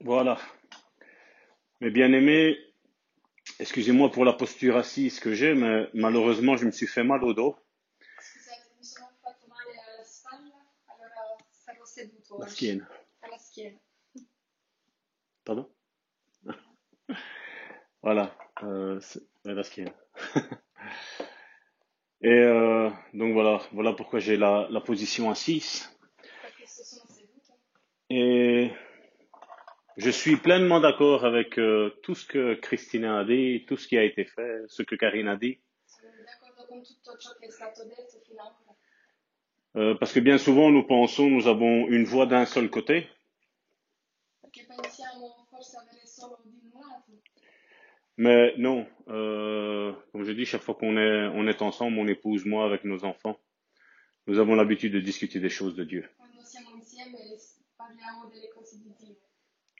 Voilà. Mes bien-aimés, excusez-moi pour la posture assise que j'ai, mais malheureusement, je me suis fait mal au dos. Seduto La schiena. Schiena. Pardon? Voilà. Euh, la schiena. Et euh, donc voilà, voilà pourquoi j'ai la, la position assise. Seduto. Et je suis pleinement d'accord avec euh, tout ce que Christina a dit, tout ce qui a été fait, ce que Karine a dit. Euh, parce que bien souvent, nous pensons, nous avons une voix d'un seul côté. Mais non, euh, comme je dis, chaque fois qu'on est, on est ensemble, mon épouse, moi, avec nos enfants, nous avons l'habitude de discuter des choses de Dieu.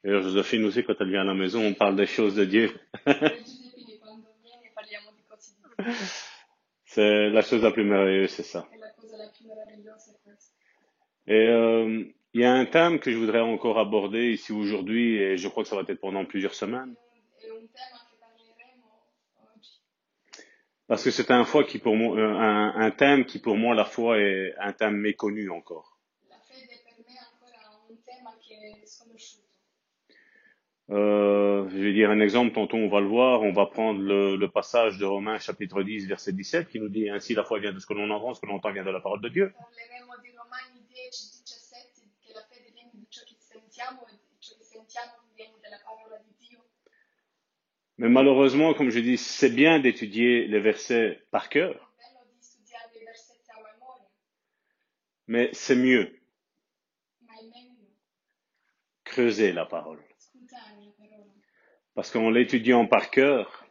D'ailleurs, Joséphine aussi, quand elle vient à la maison, on parle des choses de Dieu. C'est la chose la plus merveilleuse, c'est ça. Et euh, il y a un thème que je voudrais encore aborder ici aujourd'hui, et je crois que ça va être pendant plusieurs semaines, parleremo oggi. parce que c'est un, foi qui pour moi, euh, un, un thème qui pour moi, la foi, est un thème méconnu encore. La fede per me è ancora un tema che è sconosciuto. Euh, je vais dire un exemple, tantôt on va le voir, on va prendre le, le passage de Romains chapitre 10 verset 17 qui nous dit ainsi la foi vient de ce que l'on entend, ce que l'on entend vient de la parole de Dieu. Parleremo di Romani 10, 17, che la fede viene di ciò che sentiamo ciò che sentiamo viene dalla parola di Dio. Mais malheureusement, comme je dis, c'est bien d'étudier les versets par cœur, mais c'est mieux creuser la parole. Parce qu'en l'étudiant par cœur,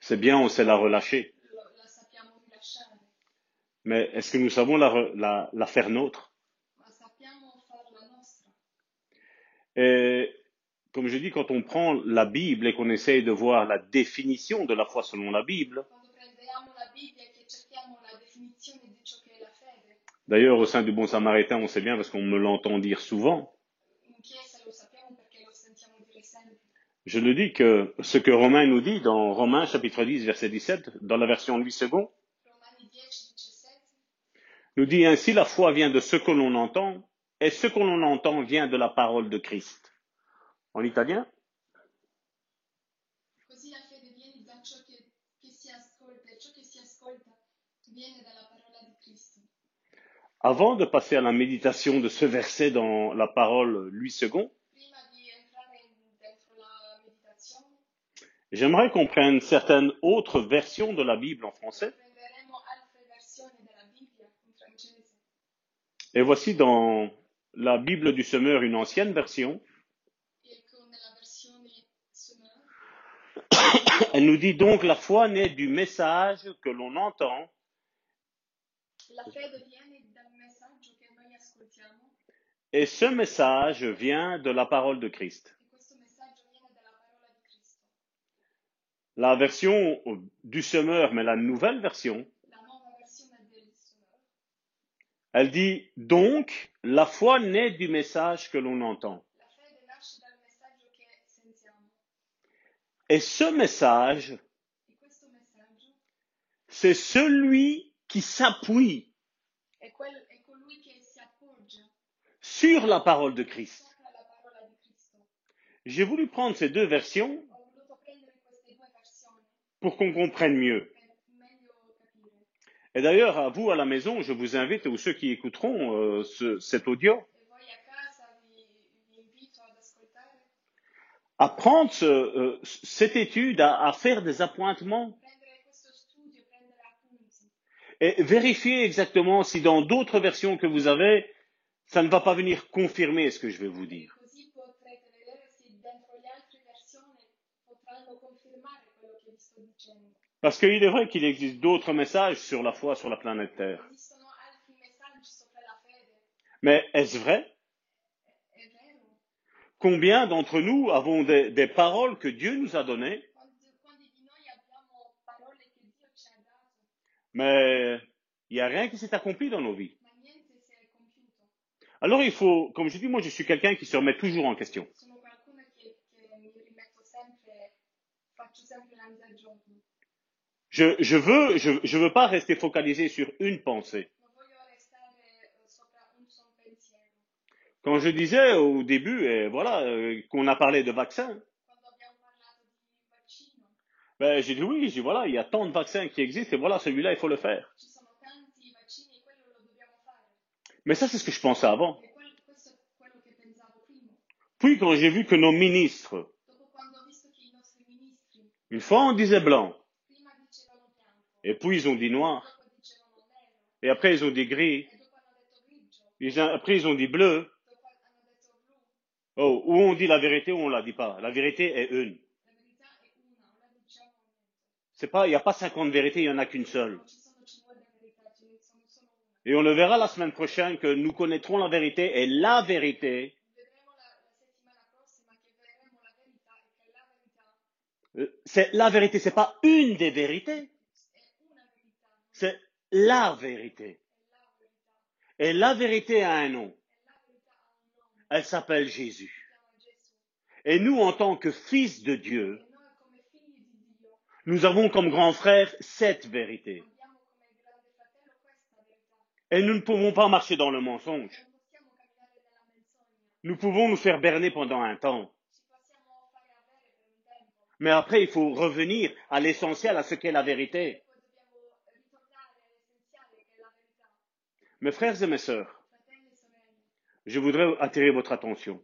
c'est bien, on sait la relâcher. Mais est-ce que nous savons la, re- la, la faire nôtre? Et comme je dis, quand on prend la Bible et qu'on essaye de voir la définition de la foi selon la Bible, d'ailleurs au sein du Bon Samaritain, on sait bien parce qu'on me l'entend dire souvent, in chiesa lo sappiamo perché lo sentiamo dire sempre. Je le dis que ce que Romain nous dit dans Romains chapitre 10 verset 17, dans la version Louis II, Romani 10, 17 nous dit ainsi la foi vient de ce que l'on entend et ce que l'on entend vient de la parole de Christ. En italien? E. Avant de passer à la méditation de ce verset dans la parole Louis II, Prima di entrare in- dentro la meditazione, j'aimerais qu'on prenne certaines autres versions de la Bible en français. Et voici dans la Bible du Semeur une ancienne version. E Elle nous dit donc la foi naît du message que l'on entend et ce message vient de la parole de Christ. La version du Semeur, mais la nouvelle version, elle dit donc la foi naît du message que l'on entend. Et ce message, c'est celui qui s'appuie sur la parole de Christ. J'ai voulu prendre ces deux versions pour qu'on comprenne mieux. Et d'ailleurs, à vous à la maison, je vous invite, ou ceux qui écouteront euh, ce- cet audio, à prendre euh, cette étude, à, à faire des appointements et vérifier exactement si dans d'autres versions que vous avez, ça ne va pas venir confirmer ce que je vais vous dire. Parce qu'il est vrai qu'il existe d'autres messages sur la foi sur la planète Terre. Mais est-ce vrai? Combien d'entre nous avons des, paroles que Dieu nous a données, mais il n'y a rien qui s'est accompli dans nos vies. Alors il faut, comme je dis, moi je suis quelqu'un qui se remet toujours en question. Je, je veux, je, veux pas rester focalisé sur une pensée. Quand je disais au début, voilà, euh, qu'on a parlé de vaccins, ben, j'ai dit oui, voilà, il y a tant de vaccins qui existent et voilà, celui-là, il faut le faire. Mais ça, c'est ce que je pensais avant. Puis quand j'ai vu que nos ministres, une fois on disait blanc, et puis ils ont dit noir, et après ils ont dit gris, ils- après ils ont dit bleu, oh, ou on dit la vérité ou on la dit pas? La vérité est une. C'est pas, il n'y a pas 50 vérités, il y en a qu'une seule. Non ci sono 50 verità, ce ne sono solo una. Et on le verra la semaine prochaine que nous connaîtrons la vérité et la vérité, euh, c'est la vérité, c'est pas une des vérités, è una verità, non c'est la vérité. Et la vérité a un nom. Elle s'appelle Jésus. Et nous, en tant que fils de Dieu, nous avons comme grand frère cette vérité. Et nous ne pouvons pas marcher dans le mensonge. Nous pouvons nous faire berner pendant un temps. Mais après, il faut revenir à l'essentiel, à ce qu'est la vérité. Poi dobbiamo ritornare all'essenziale che è la verità. Mes frères et mes sœurs, je voudrais attirer votre attention.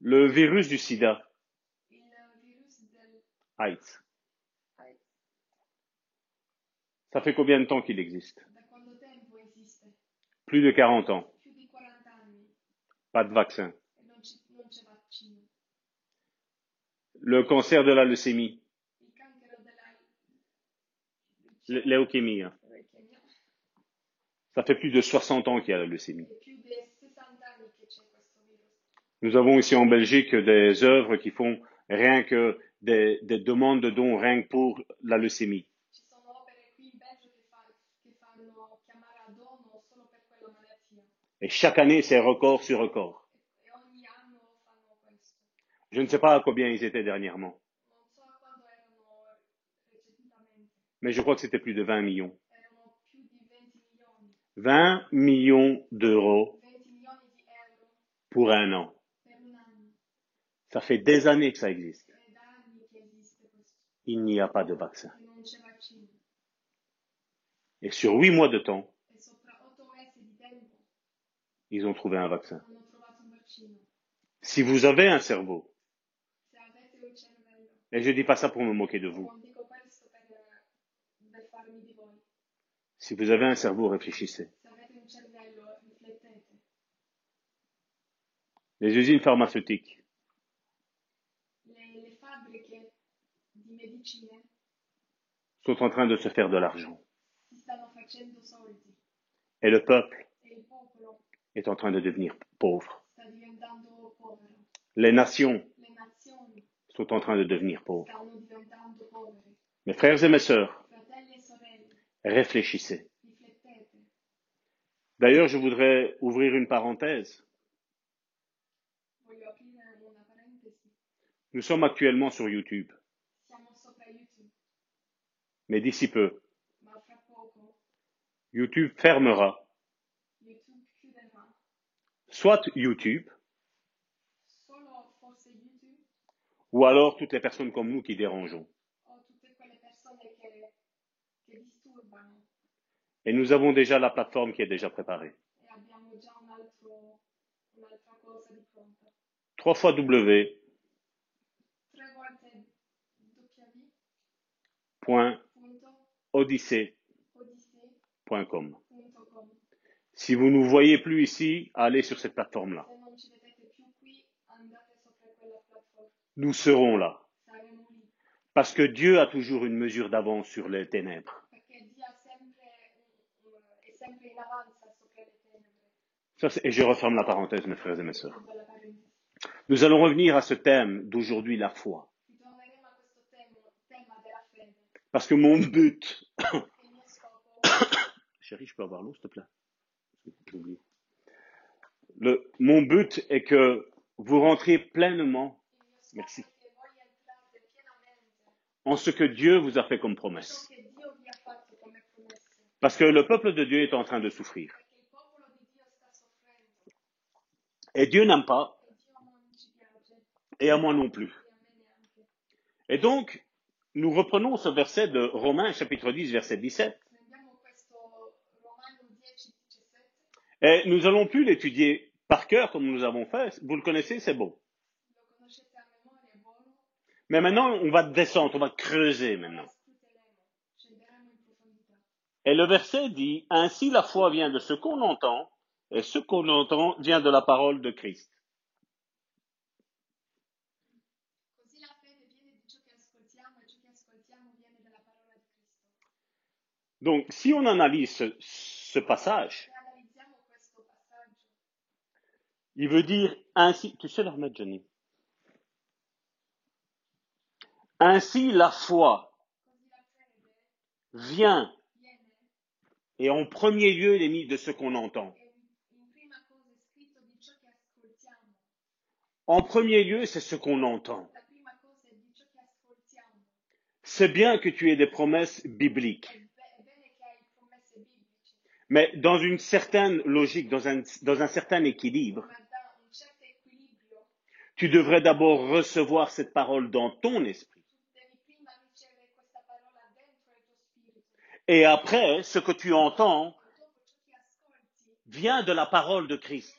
Le virus du sida, AIDS, ça fait combien de temps qu'il existe? Plus de 40 ans. Più di 40 anni Pas de vaccin. Le cancer de la leucémie, l- leucémie, hein. ça fait plus de 60 ans qu'il y a la leucémie. è più di 60 anni che c'è questo virus. Nous avons ici en Belgique des œuvres qui font rien que des, des demandes de dons rien que pour la leucémie. Et chaque année, c'est record sur record. Je ne sais pas à combien ils étaient dernièrement, mais je crois que c'était plus de 20 millions. erano più di 20 milioni, 20 millions d'euros 20 milioni di euro pour un an. Ça fait des années que ça existe. Il n'y a pas de vaccin. Et sur huit mois de temps, sopra 8 mesi di tempo ils ont trouvé un vaccin. Si vous avez un cerveau, et je dis pas ça pour me moquer de vous, si vous avez un cerveau, réfléchissez. Les usines pharmaceutiques, sont en train de se faire de l'argent. Et le peuple est en train de devenir pauvre. povero. Les nations sont en train de devenir pauvres. Mes frères et mes sœurs, réfléchissez. D'ailleurs, je voudrais ouvrir une parenthèse. Nous sommes actuellement sur YouTube, mais d'ici peu, YouTube fermera soit YouTube ou alors toutes les personnes comme nous qui dérangeons. o tutte quelle persone che, che disturbano Et nous avons déjà la plateforme qui est déjà préparée. 3 fois W, point. Si vous ne nous voyez plus ici, allez sur cette plateforme-là. Nous serons là. Parce que Dieu a toujours une mesure d'avance sur les ténèbres. Perché Dio ha sempre, un- è sempre in avanza sopra le tenebre. Et je referme la parenthèse, mes frères et mes sœurs. Nous allons revenir à ce thème d'aujourd'hui, la foi. Parce que mon but, chérie, je peux avoir l'eau, s'il te plaît? Le, mon but est que vous rentriez pleinement Merci. en ce que Dieu vous a fait comme promesse. Parce que le peuple de Dieu est en train de souffrir. Perché il popolo di Dio sta soffrendo Et Dieu n'aime pas, et à moi non plus. Et donc, nous reprenons ce verset de Romains chapitre 10, verset 17, Prendiamo questo Romano 10, 17, et nous allons plus l'étudier par cœur comme nous avons fait. Vous le connaissez, c'est bon. Mais maintenant, on va descendre, on va creuser maintenant. Et le verset dit, Ainsi la foi vient de ce qu'on entend, et ce qu'on entend vient de la parole de Christ. La e. Donc, si on analyse ce, ce passage, il veut dire ainsi, tu sais le remettre, Johnny? Ainsi la foi la vient, et en premier lieu, il est mis de ce qu'on entend. e in prima cosa è scritto di ciò che ascoltiamo. En premier lieu, c'est ce qu'on entend. C'est bien que tu aies des promesses bibliques, mais dans une certaine logique, dans un, certain équilibre, tu devrais d'abord recevoir cette parole dans ton esprit. Et après, ce que tu entends vient de la parole de Christ. viene dalla parola di Cristo.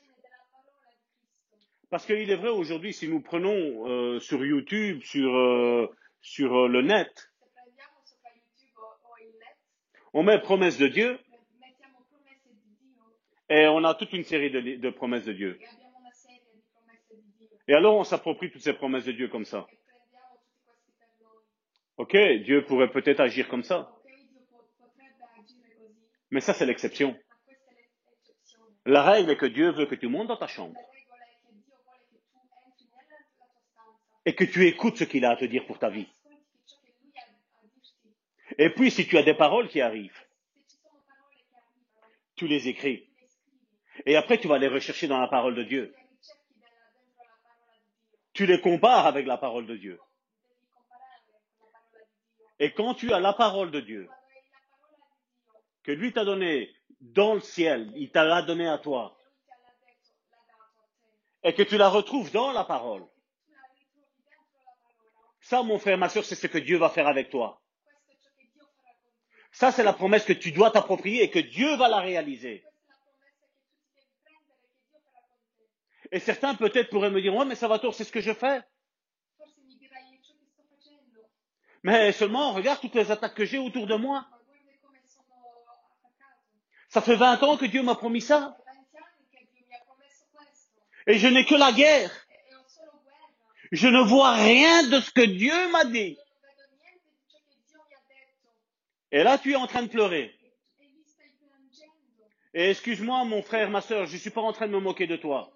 Parce qu'il est vrai aujourd'hui, si nous prenons euh, sur YouTube, sur, euh, sur euh, le net, on met promesse de Dieu et on a toute une série de, de promesses de Dieu. Et alors on s'approprie toutes ces promesses de Dieu comme ça. Ok, Dieu pourrait peut-être agir comme ça, mais ça c'est l'exception. La règle est que Dieu veut que tu montes dans ta chambre La regola è che Dio vuole che tu entri nella tua stanza et que tu écoutes ce qu'il a à te dire pour ta vie. Et puis si tu as des paroles qui arrivent, tu les écris. Et après tu vas les rechercher dans la parole de Dieu. Tu les compares avec la parole de Dieu. Et quand tu as la parole de Dieu, que lui t'a donné dans le ciel, il t'a la donné à toi, et que tu la retrouves dans la parole, e tu la ritrovi dentro la parola, ça mon frère, ma soeur, c'est ce que Dieu va faire avec toi. Ça c'est la promesse que tu dois t'approprier et que Dieu va la réaliser. Et certains peut-être pourraient me dire, ouais mais Salvatore, c'est ce que je fais. Mais seulement, regarde toutes les attaques que j'ai autour de moi. Ça fait 20 ans que Dieu m'a promis ça. Ho 20 anni che Dio mi ha promesso questo Et je n'ai que la guerre. e, e ho solo guerra. Je ne vois rien de ce que Dieu m'a dit. Et là, tu es en train de pleurer. Et excuse-moi, mon frère, ma soeur, je ne suis pas en train de me moquer de toi.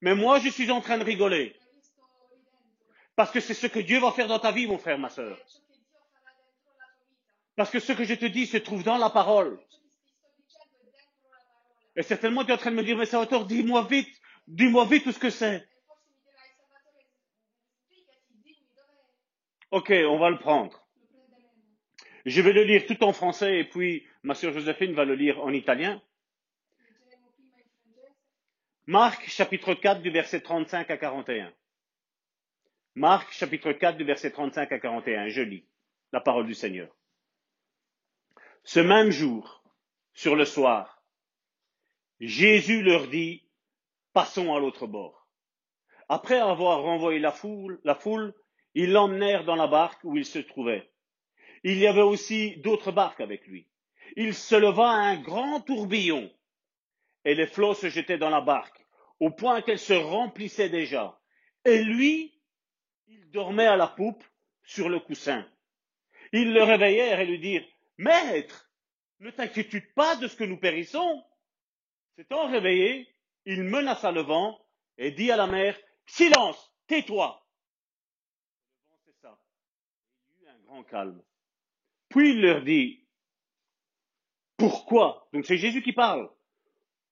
Mais moi, je suis en train de rigoler. Parce que c'est ce que Dieu va faire dans ta vie, mon frère, ma soeur. Parce que ce que je te dis se trouve dans la parole. Et certainement, tu es en train de me dire, mais Salvatore, dis-moi vite, dis-moi vite tout ce que c'est. Ok, on va le prendre. Je vais le lire tout en français et puis ma sœur Joséphine va le lire en italien. Marc chapitre 4 du verset 35 à 41. Marc chapitre 4 du verset 35 à 41. Je lis la parole du Seigneur. Ce même jour, sur le soir, Jésus leur dit, passons à l'autre bord. Après avoir renvoyé la foule, la foule, ils l'emmenèrent dans la barque où il se trouvait. Il y avait aussi d'autres barques avec lui. Il se leva un grand tourbillon et les flots se jetaient dans la barque, au point qu'elle se remplissait déjà. Et lui, il dormait à la poupe sur le coussin. Ils le réveillèrent et lui dirent, Maître, ne t'inquiète pas de ce que nous périssons. S'étant réveillé, il menaça le vent et dit à la mer, Silence, tais-toi. Le vent cessa. Calme. Puis il leur dit, Pourquoi Donc c'est Jésus qui parle.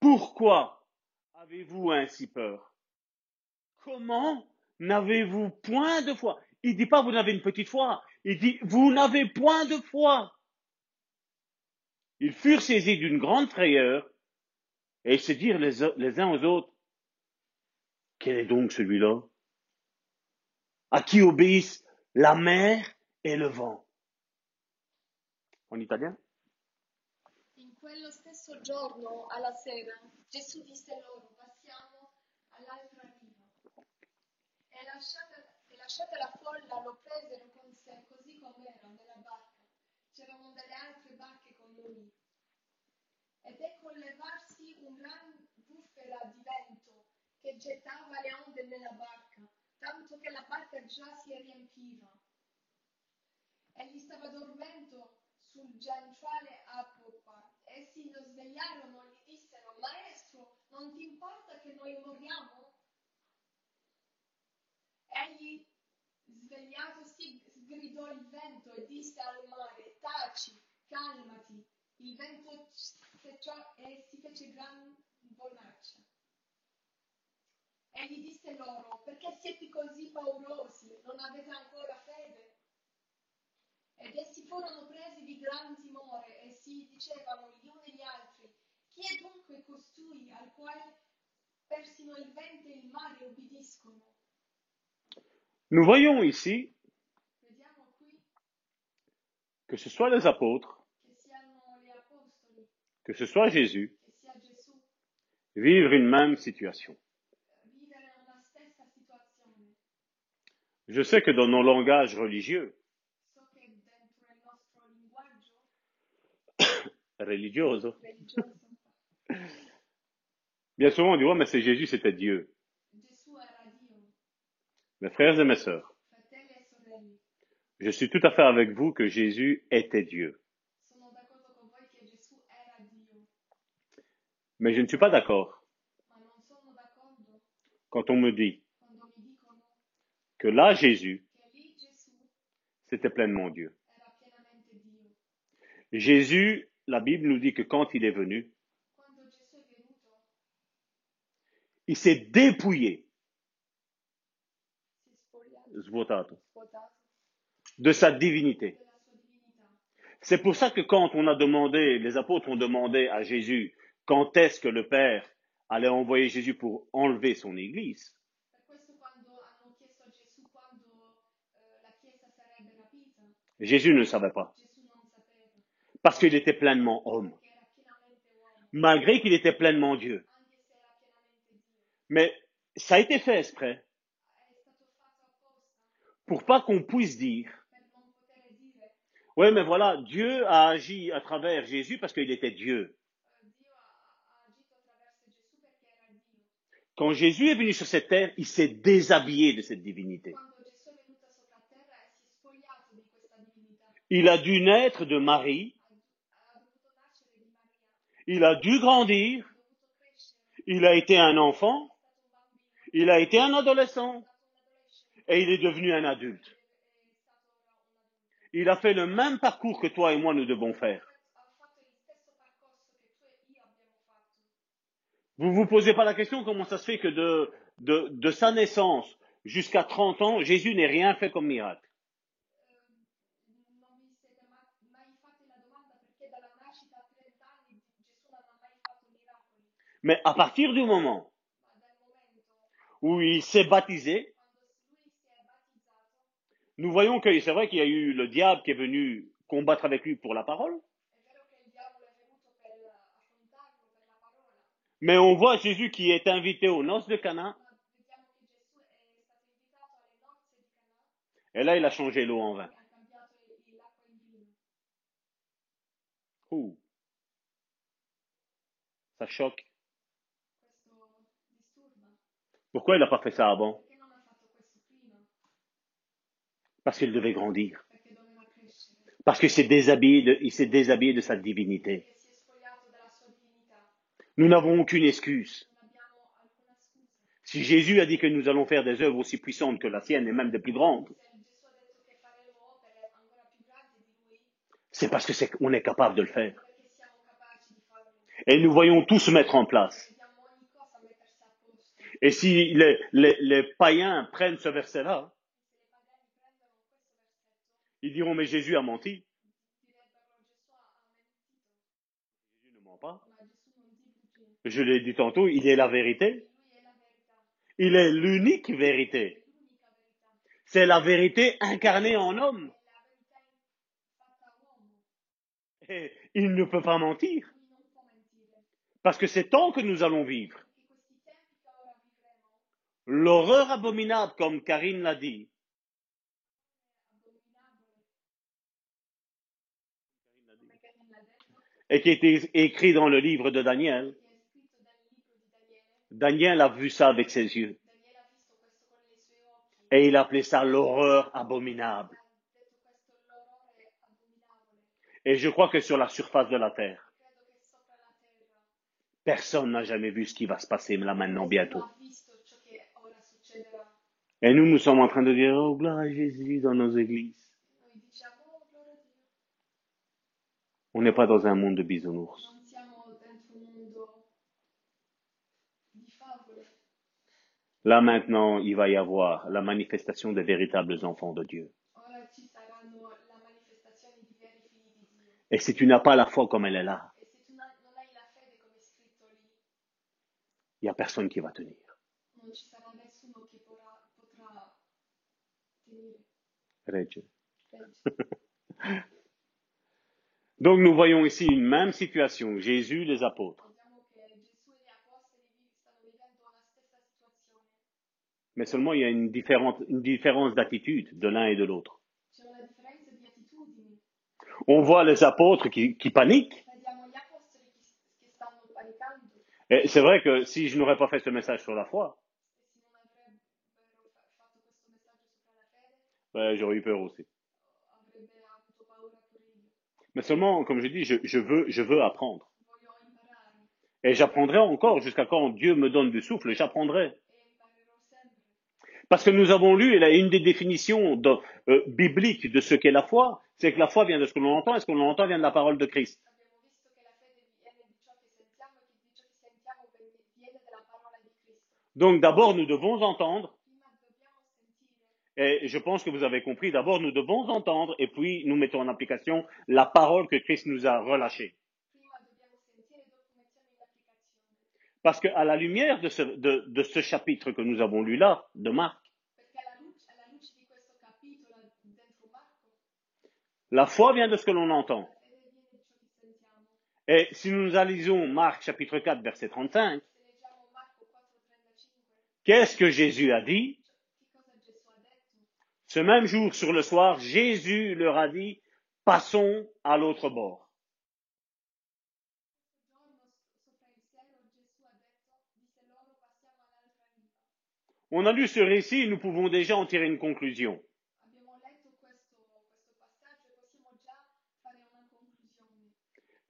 Pourquoi avez-vous ainsi peur? Comment n'avez-vous point de foi? Il dit pas vous n'avez une petite foi. Il dit vous n'avez point de foi. Ils furent saisis d'une grande frayeur et se dirent les, les uns aux autres, quel est donc celui-là? À qui obéissent la mer et le vent En italien In quello stesso giorno, alla sera, Gesù disse loro, passiamo all'altra riva. E lasciata, e lasciata la folla lo presero con sé, così com'era, nella barca. C'erano delle altre barche con lui. Ed ecco levarsi un gran bufera di vento che gettava le onde nella barca, tanto che la barca già si riempiva. Egli stava dormendo sul gianciale a poppa. Essi lo svegliarono e gli dissero, Maestro, non ti importa che noi moriamo? Egli, svegliatosi, sgridò il vento e disse al mare, taci, calmati. Il vento cessò e si fece gran bonaccia. Egli disse loro, perché siete così paurosi? Non avete ancora fede? Ed essi furono presi di gran timore e si dicevano gli uni agli altri, chi è dunque costui al quale persino il vento e il mare obbediscono? Nous voyons ici que ce soit les apôtres, que ce soit Jésus, vivre une même situation. Je sais que dans nos langages religieux, So che dentro il nostro linguaggio religioso, bien souvent on dit ouais mais c'est Jésus, c'était Dieu. Mes frères et mes sœurs, je suis tout à fait avec vous que Jésus était Dieu. Mais je ne suis pas d'accord quand on me dit que là Jésus, c'était pleinement Dieu. Jésus, la Bible nous dit que quand il est venu, il s'est dépouillé, de sa divinité. C'est pour ça que quand on a demandé, les apôtres ont demandé à Jésus quand est-ce que le Père allait envoyer Jésus pour enlever son Église, Jésus ne savait pas, parce qu'il était pleinement homme, malgré qu'il était pleinement Dieu. Mais ça a été fait exprès pour pas qu'on puisse dire, ouais mais voilà, Dieu a agi à travers Jésus parce qu'il était Dieu. Quand Jésus est venu sur cette terre, il s'est déshabillé de cette divinité. Il a dû naître de Marie, il a dû grandir, il a été un enfant, il a été un adolescent et il est devenu un adulte. Il a fait le même parcours que toi et moi nous devons faire. Vous vous posez pas la question comment ça se fait que de, de, de sa naissance jusqu'à 30 ans, Jésus n'ait rien fait comme miracle. Eh, non vi siete ma- mai fatti la domanda perché dalla nascita a 30 anni Gesù non ha mai fatto miracoli, Mais à partir du moment où il s'est baptisé, nous voyons que c'est vrai qu'il y a eu le diable qui est venu combattre avec lui pour la parole, mais on voit Jésus qui est invité aux noces de Cana, et là il a changé l'eau en vin. Ça choque. Pourquoi il n'a pas fait ça avant? Parce qu'il devait grandir. Parce qu'il s'est déshabillé de, déshabillé de sa divinité. Nous n'avons aucune excuse. Si Jésus a dit que nous allons faire des œuvres aussi puissantes que la sienne et même des plus grandes, c'est parce que c'est, on est capable de le faire. Et nous voyons tout se mettre en place. Et si les, païens prennent ce verset-là, ils diront, mais Jésus a menti. Jésus ne ment pas. Je l'ai dit tantôt, il est la vérité. Il est l'unique vérité. C'est la vérité incarnée en homme. Et il ne peut pas mentir. Parce que c'est tant que nous allons vivre. perché questi tempi che ora vivremo L'horreur abominable, comme Karine l'a dit, et qui est écrit dans le livre de Daniel. Daniel a vu ça avec ses yeux. Et il appelait ça l'horreur abominable. Et je crois que sur la surface de la terre, personne n'a jamais vu ce qui va se passer là maintenant bientôt. Et nous, nous sommes en train de dire, oh, gloire à Jésus dans nos églises. On n'est pas dans un monde de bisounours. Là maintenant, il va y avoir la manifestation des véritables enfants de Dieu. Et si tu n'as pas la foi comme elle est là, il n'y a personne qui va tenir. Donc nous voyons ici une même situation. Jésus, les apôtres. Mais seulement il y a une, différente- une différence d'attitude de l'un et de l'autre. On voit les apôtres qui, qui paniquent. Et c'est vrai que si je n'aurais pas fait ce message sur la foi, e se non avrebbero fa- fatto questo messaggio sopra la j'aurais eu peur aussi. Mais seulement, comme je dis, je, veux, je veux apprendre. Et j'apprendrai encore jusqu'à quand Dieu me donne du souffle, j'apprendrai. Parce que nous avons lu, et là, une des définitions de- euh, bibliques de ce qu'est la foi, c'est que la foi vient de ce que l'on entend, et ce que l'on entend vient de la parole de Christ. Donc d'abord, nous devons entendre, et je pense que vous avez compris, d'abord, nous devons entendre, et puis nous mettons en application la parole que Christ nous a relâchée. Parce qu'à la lumière de ce, chapitre que nous avons lu là, de Marc, la foi vient de ce que l'on entend. Et si nous analysons Marc chapitre 4, verset 35, Se leggiamo Marco 4,35, qu'est-ce que Jésus a dit? Ce même jour, sur le soir, Jésus leur a dit, passons à l'autre bord. On a lu ce récit nous pouvons déjà en tirer une conclusion.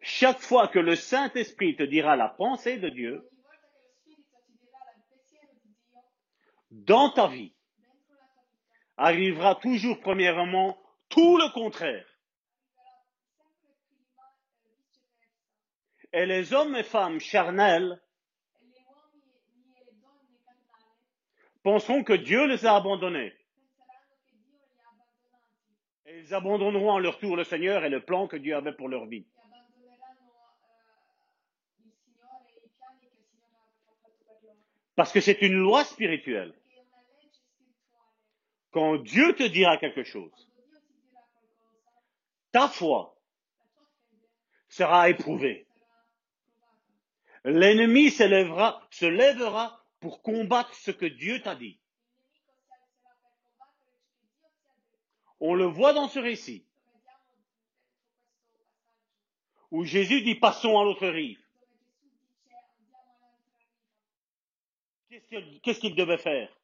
Chaque fois que le Saint-Esprit te dira la pensée de Dieu dans ta vie, arrivera toujours premièrement tout le contraire. Et les hommes et femmes charnels penseront que Dieu les a abandonnés. Et ils abandonneront en leur tour le Seigneur et le plan que Dieu avait pour leur vie. Parce que c'est une loi spirituelle. Perché è una legge spirituale. Quand Dieu te dira quelque chose, ta foi sera éprouvée. L'ennemi se lèvera pour combattre ce que Dieu t'a dit. On le voit dans ce récit où Jésus dit passons à l'autre rive. Qu'est-ce qu'il devait faire?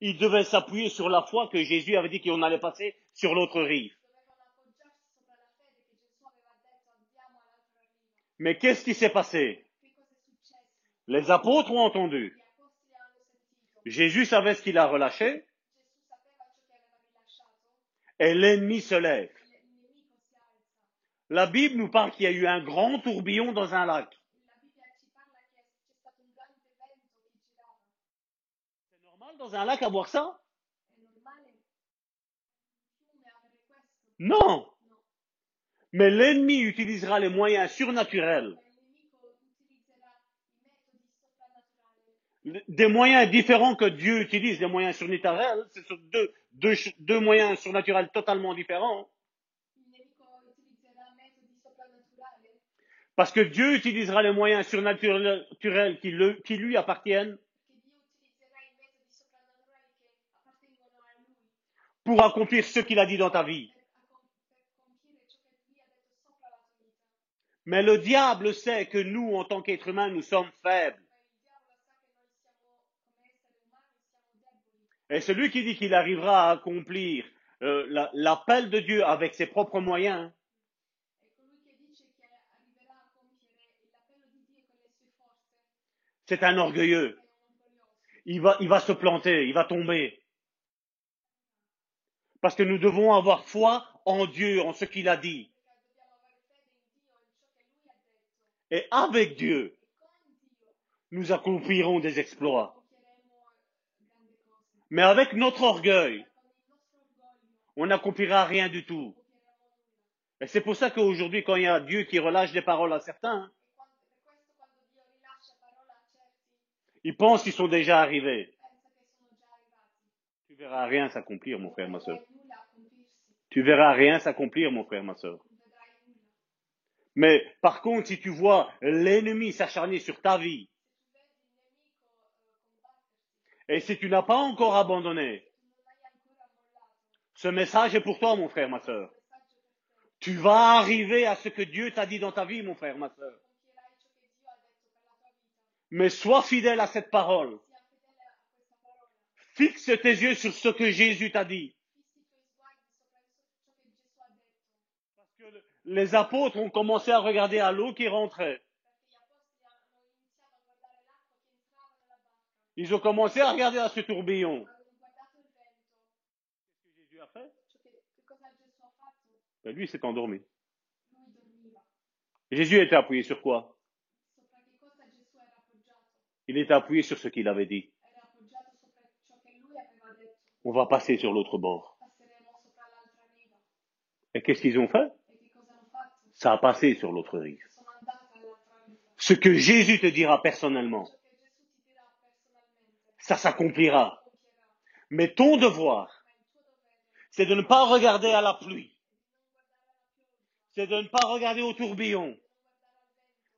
Il devait s'appuyer sur la foi que Jésus avait dit qu'on allait passer sur l'autre rive. Mais qu'est-ce qui s'est passé? Les apôtres ont entendu. Jésus savait ce qu'il a relâché et l'ennemi se lève. La Bible nous parle qu'il y a eu un grand tourbillon dans un lac. La Bibbia ci parla che c'è stato un grande vento che girava. C'est normal dans un lac ça fiume avere questo? Non. No. Mais l'ennemi utilisera les moyens surnaturels, des moyens différents que Dieu utilise, des moyens surnaturels. Ce sont deux, deux, ch- deux moyens surnaturels totalement différents. Parce que Dieu utilisera les moyens surnaturels qui, le- qui lui appartiennent perché Dio utilizzerà i metodi soprannaturali che appartengono a Lui pour accomplir ce qu'il a dit dans ta vie. Mais le diable sait que nous, en tant qu'êtres humains, nous sommes faibles. Et celui qui dit qu'il arrivera à accomplir euh, la- l'appel de Dieu avec ses propres moyens, c'est un orgueilleux. il va se planter, il va tomber. Parce que nous devons avoir foi en Dieu, en ce qu'il a dit. Et avec Dieu, nous accomplirons des exploits. Mais avec notre orgueil, on n'accomplira rien du tout. Et c'est pour ça qu'aujourd'hui, quand il y a Dieu qui relâche des paroles à certains, ils pensent qu'ils sont déjà arrivés. Tu verras rien s'accomplir, mon frère, ma soeur. Tu verras rien s'accomplir, mon frère, ma soeur. Mais par contre, si tu vois l'ennemi s'acharner sur ta vie, et si tu n'as pas encore abandonné, ce message est pour toi, mon frère, ma soeur. Tu vas arriver à ce que Dieu t'a dit dans ta vie, mon frère, ma soeur. Mais sois fidèle à cette parole. Fixe tes yeux sur ce que Jésus t'a dit. Fissi i tuoi sguardi sopra ciò che Gesù ha detto. Parce que le- les apôtres ont commencé à regarder à l'eau qui rentrait. Ils ont commencé à regarder à ce tourbillon. Jésus a fait? Ben, Lui s'est endormi. Jésus était appuyé sur quoi? Il était appuyé sur ce qu'il avait dit. On va passer sur l'autre bord. Et qu'est-ce qu'ils ont fait E che cosa hanno fatto? Ça a passé sur l'autre rive. Ce que Jésus te dira personnellement, ça s'accomplira. Mais ton devoir, c'est de ne pas regarder à la pluie. C'est de ne pas regarder au tourbillon.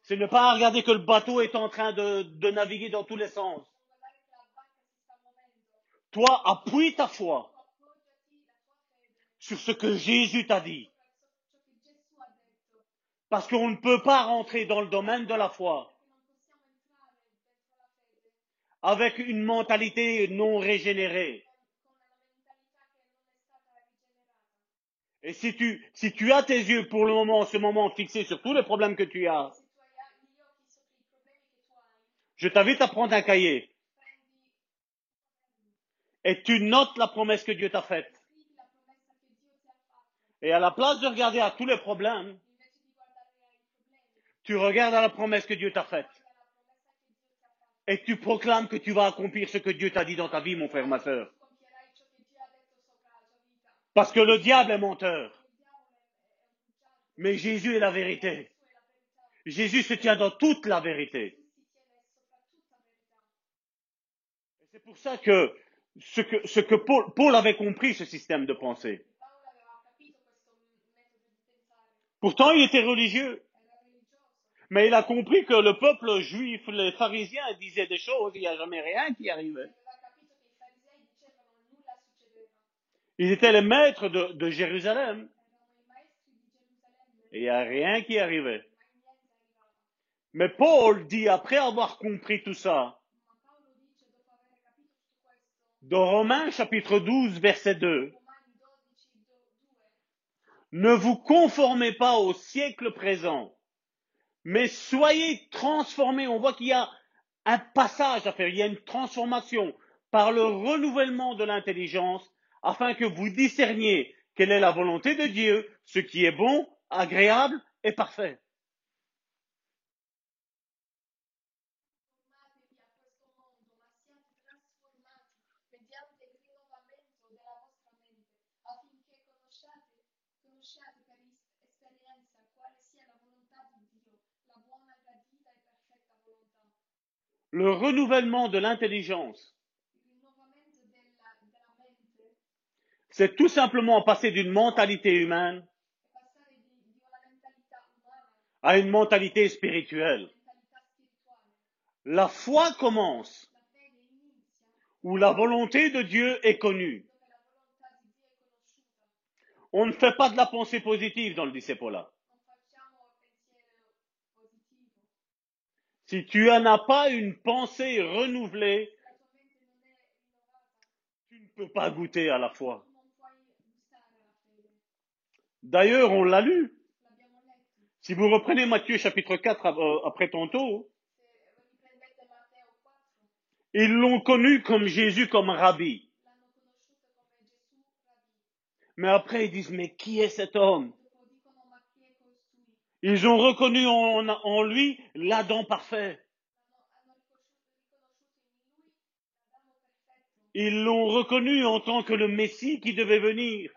C'est de ne pas regarder que le bateau est en train de, naviguer dans tous les sens. Toi, appuie ta foi sur ce que Jésus t'a dit. sopra ciò che Gesù ha detto. Parce qu'on ne peut pas rentrer dans le domaine de la foi avec une mentalité non régénérée. Et si tu, si tu as tes yeux pour le moment, en ce moment, fixés sur tous les problèmes que tu as, je t'invite à prendre un cahier et tu notes la promesse que Dieu t'a faite. Et à la place de regarder à tous les problèmes, tu regardes à la promesse que Dieu t'a faite. Et tu proclames que tu vas accomplir ce que Dieu t'a dit dans ta vie, mon frère, ma soeur. Parce que le diable est menteur. Mais Jésus est la vérité. Jésus se tient dans toute la vérité. C'est pour ça que ce que, Paul, avait compris, ce système de pensée. Pourtant, il était religieux. Mais il a compris que le peuple juif, les pharisiens, disaient des choses, il n'y a jamais rien qui arrivait. Ils étaient les maîtres de, Jérusalem. Et il n'y a rien qui arrivait. Mais Paul dit, après avoir compris tout ça, dans Romains chapitre 12, verset 2, Romani 12, 2, ne vous conformez pas au siècle présent, mais soyez transformés. On voit qu'il y a un passage à faire, il y a une transformation par le renouvellement de l'intelligence afin que vous discerniez quelle est la volonté de Dieu, ce qui est bon, agréable et parfait. Le renouvellement de l'intelligence, c'est tout simplement passer d'une mentalité humaine à une mentalité spirituelle. La foi commence où la volonté de Dieu est connue. On ne fait pas de la pensée positive dans le discipolat. Non Si tu n'as pas une pensée renouvelée, tu ne peux pas goûter à la foi. D'ailleurs, on l'a lu. Si vous reprenez Matthieu chapitre 4 euh, après tantôt, Se riprendete Matteo 4, ils l'ont connu comme Jésus comme Rabbi. Mais après, ils disent, mais qui est cet homme Dopo dicono ma chi è costui? Ils ont reconnu en, lui l'Adam parfait. Ils l'ont reconnu en tant que le Messie qui devait venir.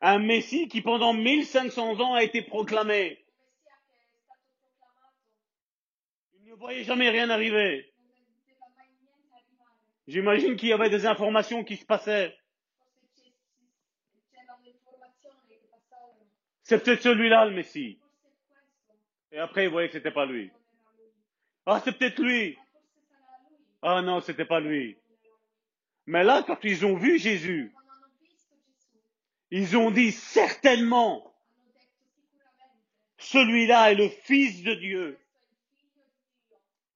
Un Messie qui pendant 1500 ans a été proclamé. Ils ne voyaient jamais rien arriver. J'imagine qu'il y avait des informations qui se passaient. C'est peut-être celui-là le Messie. Et après, ils voyaient que c'était pas lui. Ah, c'est peut-être lui. Ah non, c'était pas lui. Mais là, quand ils ont vu Jésus, ils ont dit certainement, celui-là est le Fils de Dieu.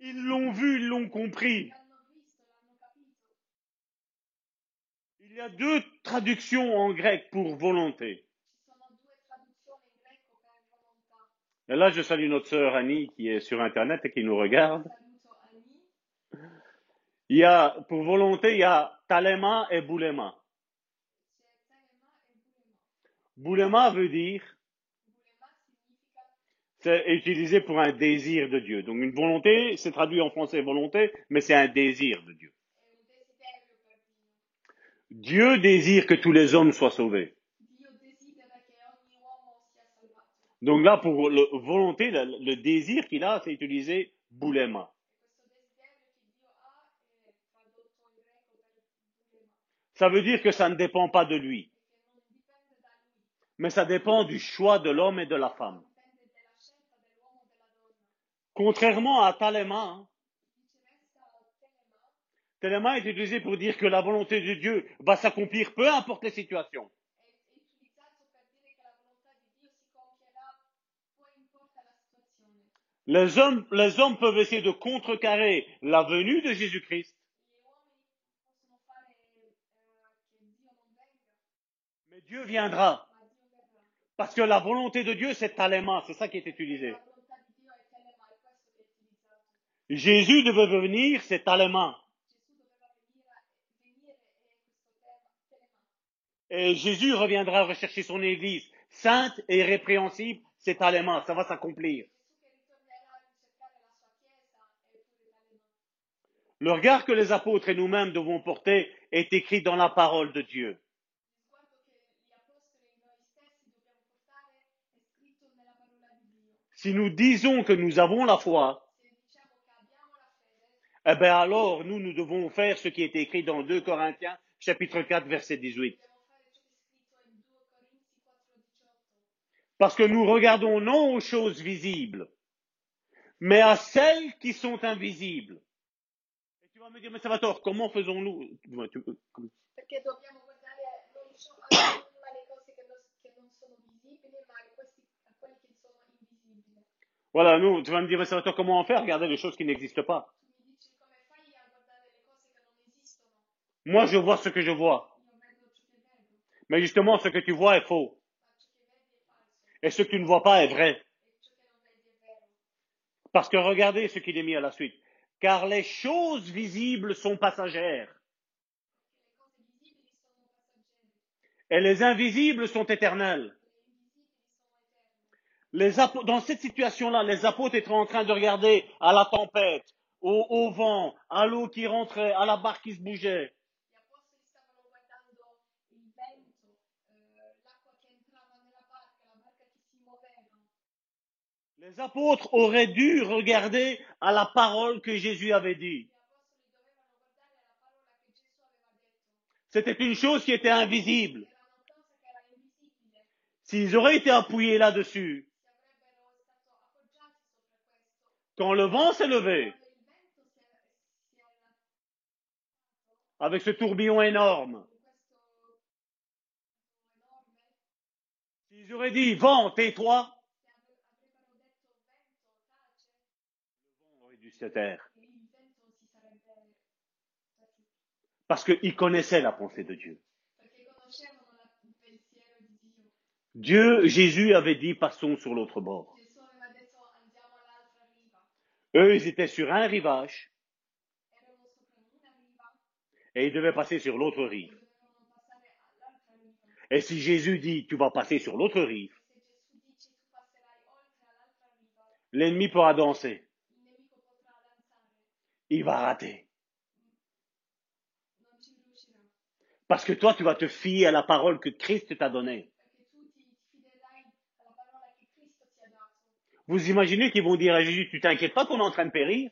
il. Ils l'ont vu, ils l'ont compris. Il y a deux traductions en grec pour volonté. Là, je salue notre sœur Annie qui est sur Internet et qui nous regarde. Il y a, pour volonté, il y a talema et boulema. Boulema veut dire, c'est utilisé pour un désir de Dieu. Donc une volonté, c'est traduit en français volonté, mais c'est un désir de Dieu. Dieu désire que tous les hommes soient sauvés. Donc là, pour le volonté, le, désir qu'il a, c'est utilisé boulema. Ça veut dire que ça ne dépend pas de lui, mais ça dépend du choix de l'homme et de la femme. Contrairement à talema, hein, Téléma est utilisé pour dire que la volonté de Dieu va s'accomplir peu importe les situations. è, è utilizzato per dire che la volontà di Dio si compierà, poi importa la situazione. Les hommes, peuvent essayer de contrecarrer la venue de Jésus-Christ, mais Dieu viendra. Parce que la volonté de Dieu, c'est talema, c'est ça qui est utilisé. Jésus devait venir, c'est talema. Et Jésus reviendra rechercher son Église sainte et irrépréhensible, c'est talema, ça va s'accomplir. Le regard que les apôtres et nous-mêmes devons porter est écrit dans la parole de Dieu. Si nous disons que nous avons la foi, eh bien alors nous, nous devons faire ce qui est écrit dans 2 Corinthiens chapitre 4 verset 18. dobbiamo fare ciò che è scritto in 2 Corinzi 4,18. Parce que nous regardons non aux choses visibles, mais à celles qui sont invisibles. Vas me dire, mais Salvatore, comment faisons-nous. Voilà, nous, tu vas me dire, mais Salvatore, comment on fait? Regardez les choses qui n'existent pas. Moi, je vois ce que je vois. Mais justement, ce que tu vois est faux. Et ce que tu ne vois pas est vrai. e. Parce que regardez ce qu'il est mis à la suite. Car les choses visibles sont passagères Et les invisibles sont éternels. Les invisibles sono eterni. apo- dans cette situation-là, les apôtres étaient en train de regarder à la tempête, au, au vent, à l'eau qui rentrait, à la barque qui se bougeait. Gli apostoli stavano guardando il vento, eh, l'acqua che entrava nella barca, la barca che si muoveva. Les apôtres auraient dû regarder à la parole que Jésus avait dit. C'était une chose qui était invisible. S'ils auraient été appuyés là-dessus, quand le vent s'est levé, avec ce tourbillon énorme, s'ils auraient dit, vent, tais-toi, se avre- avrebbero detto vento, tace, le vent aurait dû se taire. e il vento si sarebbe Parce qu'ils connaissaient la pensée de Dieu. Dieu, Jésus avait dit, passons sur l'autre bord. Eux, ils étaient sur un rivage et ils devaient passer sur l'autre rive. Et si Jésus dit, tu vas passer sur l'autre rive, l'ennemi pourra danser. Il va rater. Parce que toi, tu vas te fier à la parole que Christ t'a donnée. Vous imaginez qu'ils vont dire à Jésus, tu t'inquiètes pas qu'on est en train de périr?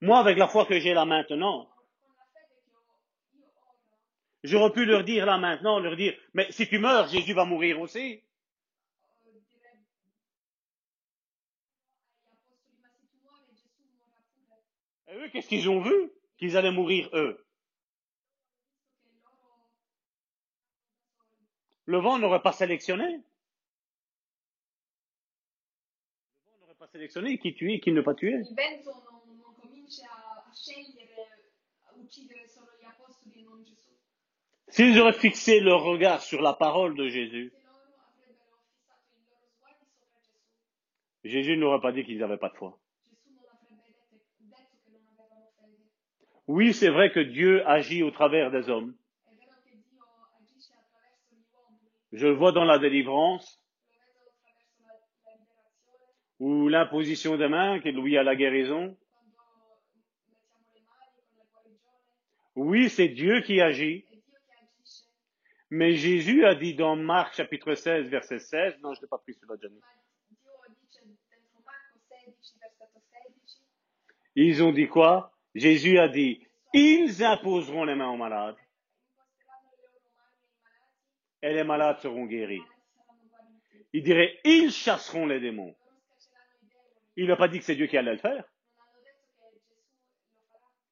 Moi, avec la foi que j'ai là maintenant, j'aurais pu leur dire là maintenant, leur dire, mais si tu meurs, Jésus va mourir aussi. Et eux, qu'est-ce qu'ils ont vu Qu'ils allaient mourir eux? Le vent n'aurait pas sélectionné. Le vent n'aurait pas sélectionné qui tuer, qui ne pas tuer. e Gesù. S'ils auraient fixé leur regard sur la parole de Jésus, Jésus n'aurait pas dit qu'ils n'avaient pas de foi. Gesù non avrebbe dette- detto che non avevano fede. Oui, c'est vrai que Dieu agit au travers des hommes. Je le vois dans la délivrance ou l'imposition des mains, qui est Louis à la guérison. Oui, c'est Dieu qui agit. Mais Jésus a dit dans Marc chapitre 16, verset 16, non, je l'ai pas pris celui-là, Johnny. Ma Dio dice dentro Marco 16, versetto 16, Ils ont dit quoi? Jésus a dit, ils imposeront les mains aux malades et les malades seront guéris. Il dirait, ils chasseront les démons. Il n'a pas dit que c'est Dieu qui allait le faire.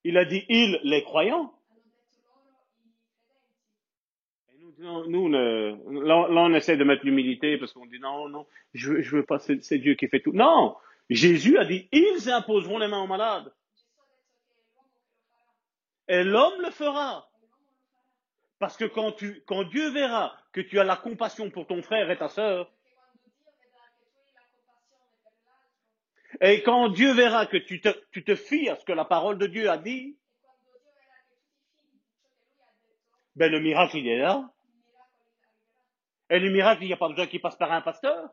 Il a dit, ils, les croyants. Et nous, là, on essaie de mettre l'humilité parce qu'on dit, non, non, je je veux pas, c'est Dieu qui fait tout. Non Jésus a dit, ils imposeront les mains aux malades. Gesù ha detto che è l'uomo che lo farà, Et l'homme le fera. Parce que quand, Dieu verra que tu as la compassion pour ton frère et ta sœur, et quand Dieu verra que tu te, tu fies à ce que la parole de Dieu a dit, ben le miracle, il est là. Et le miracle, il n'y a pas besoin qu'il passe par un pasteur,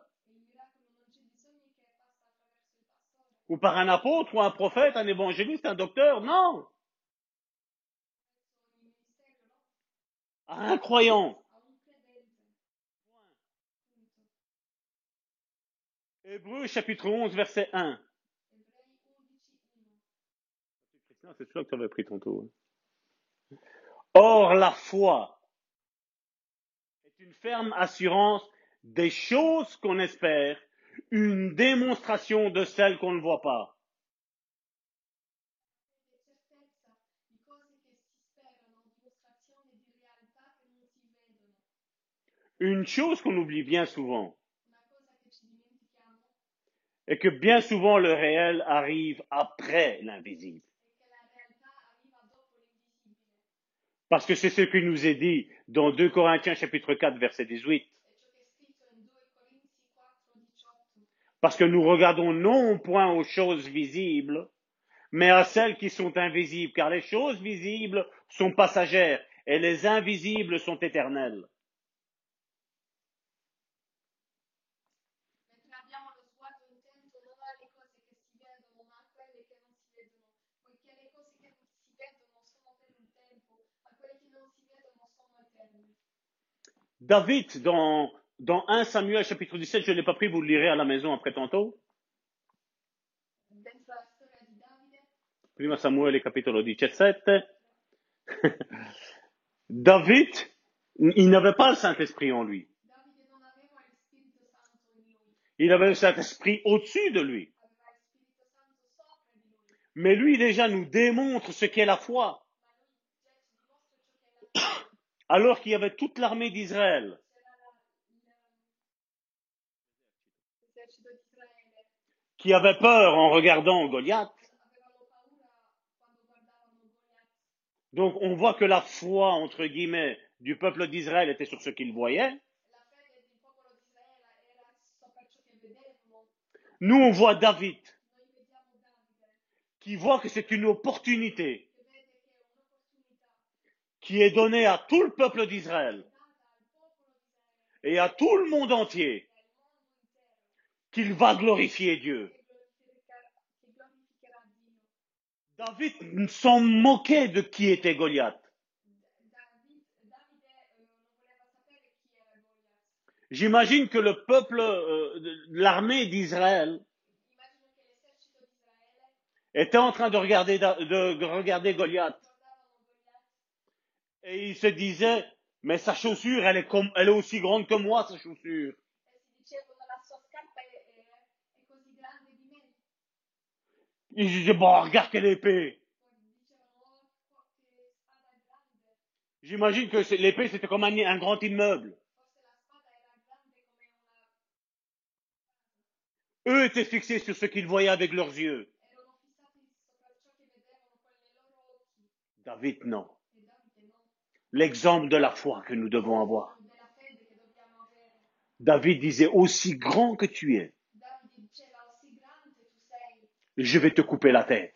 ou par un apôtre, ou un prophète, un évangéliste, un docteur. Non Un croyant. Hébreu chapitre 11, verset 1. Ebrei 11, 1. Christian, c'est celui que tu avais pris tantôt. hein. Or, la foi est une ferme assurance des choses qu'on espère, une démonstration de celles qu'on ne voit pas. Fede e certezza di cose che si sperano, dimostrazione di realtà che non si vedono. Une chose qu'on oublie bien souvent est que bien souvent le réel arrive après l'invisible. Parce que c'est ce qui nous est dit dans 2 Corinthiens chapitre 4 verset 18. È ciò che è scritto in 2 Corinzi 4, 18. Parce que nous regardons non point aux choses visibles, mais à celles qui sont invisibles, car les choses visibles sont passagères et les invisibles sont éternelles. Mentre abbiamo lo sguardo intento non alle cose che si vedono, ma a quelle che non si vedono, poiché le cose che si vedono sono per un tempo, ma quelle che non si vedono sono eterne. David, dans, dans 1 Samuel chapitre 17, je ne l'ai pas pris, vous le lirez à la maison après tantôt. Prima Samuele capitolo 17. David, il n'avait pas le Saint-Esprit en lui. Il avait le Saint-Esprit au-dessus de lui, Mais lui déjà nous démontre ce qu'est la foi. ma lui già ci dimostra ciò che è la fede. Alors qu'il y avait toute l'armée d'Israël qui avait peur en regardant Goliath. Donc on voit que la foi, entre guillemets, du peuple d'Israël était sur ce qu'il voyait. Nous, on voit David qui voit que c'est une opportunité che vede che è un'opportunità qui est donnée à tout le peuple d'Israël et à tout le monde entier qu'il va glorifier Dieu. David s'en moquait de qui était Goliath. J'imagine que le peuple, euh, l'armée d'Israël était en train de regarder, Goliath et il se disait, mais sa chaussure, elle est, comme, elle est aussi grande que moi, sa chaussure. Il disait, bon, regarde quelle épée. Oh. J'imagine que l'épée, c'était comme un, un grand immeuble. Una... Eux étaient fixés sur ce qu'ils voyaient avec leurs yeux. Erano fissati L'exemple de la foi que nous devons avoir. David disait, aussi grand que tu es, je vais te couper la tête.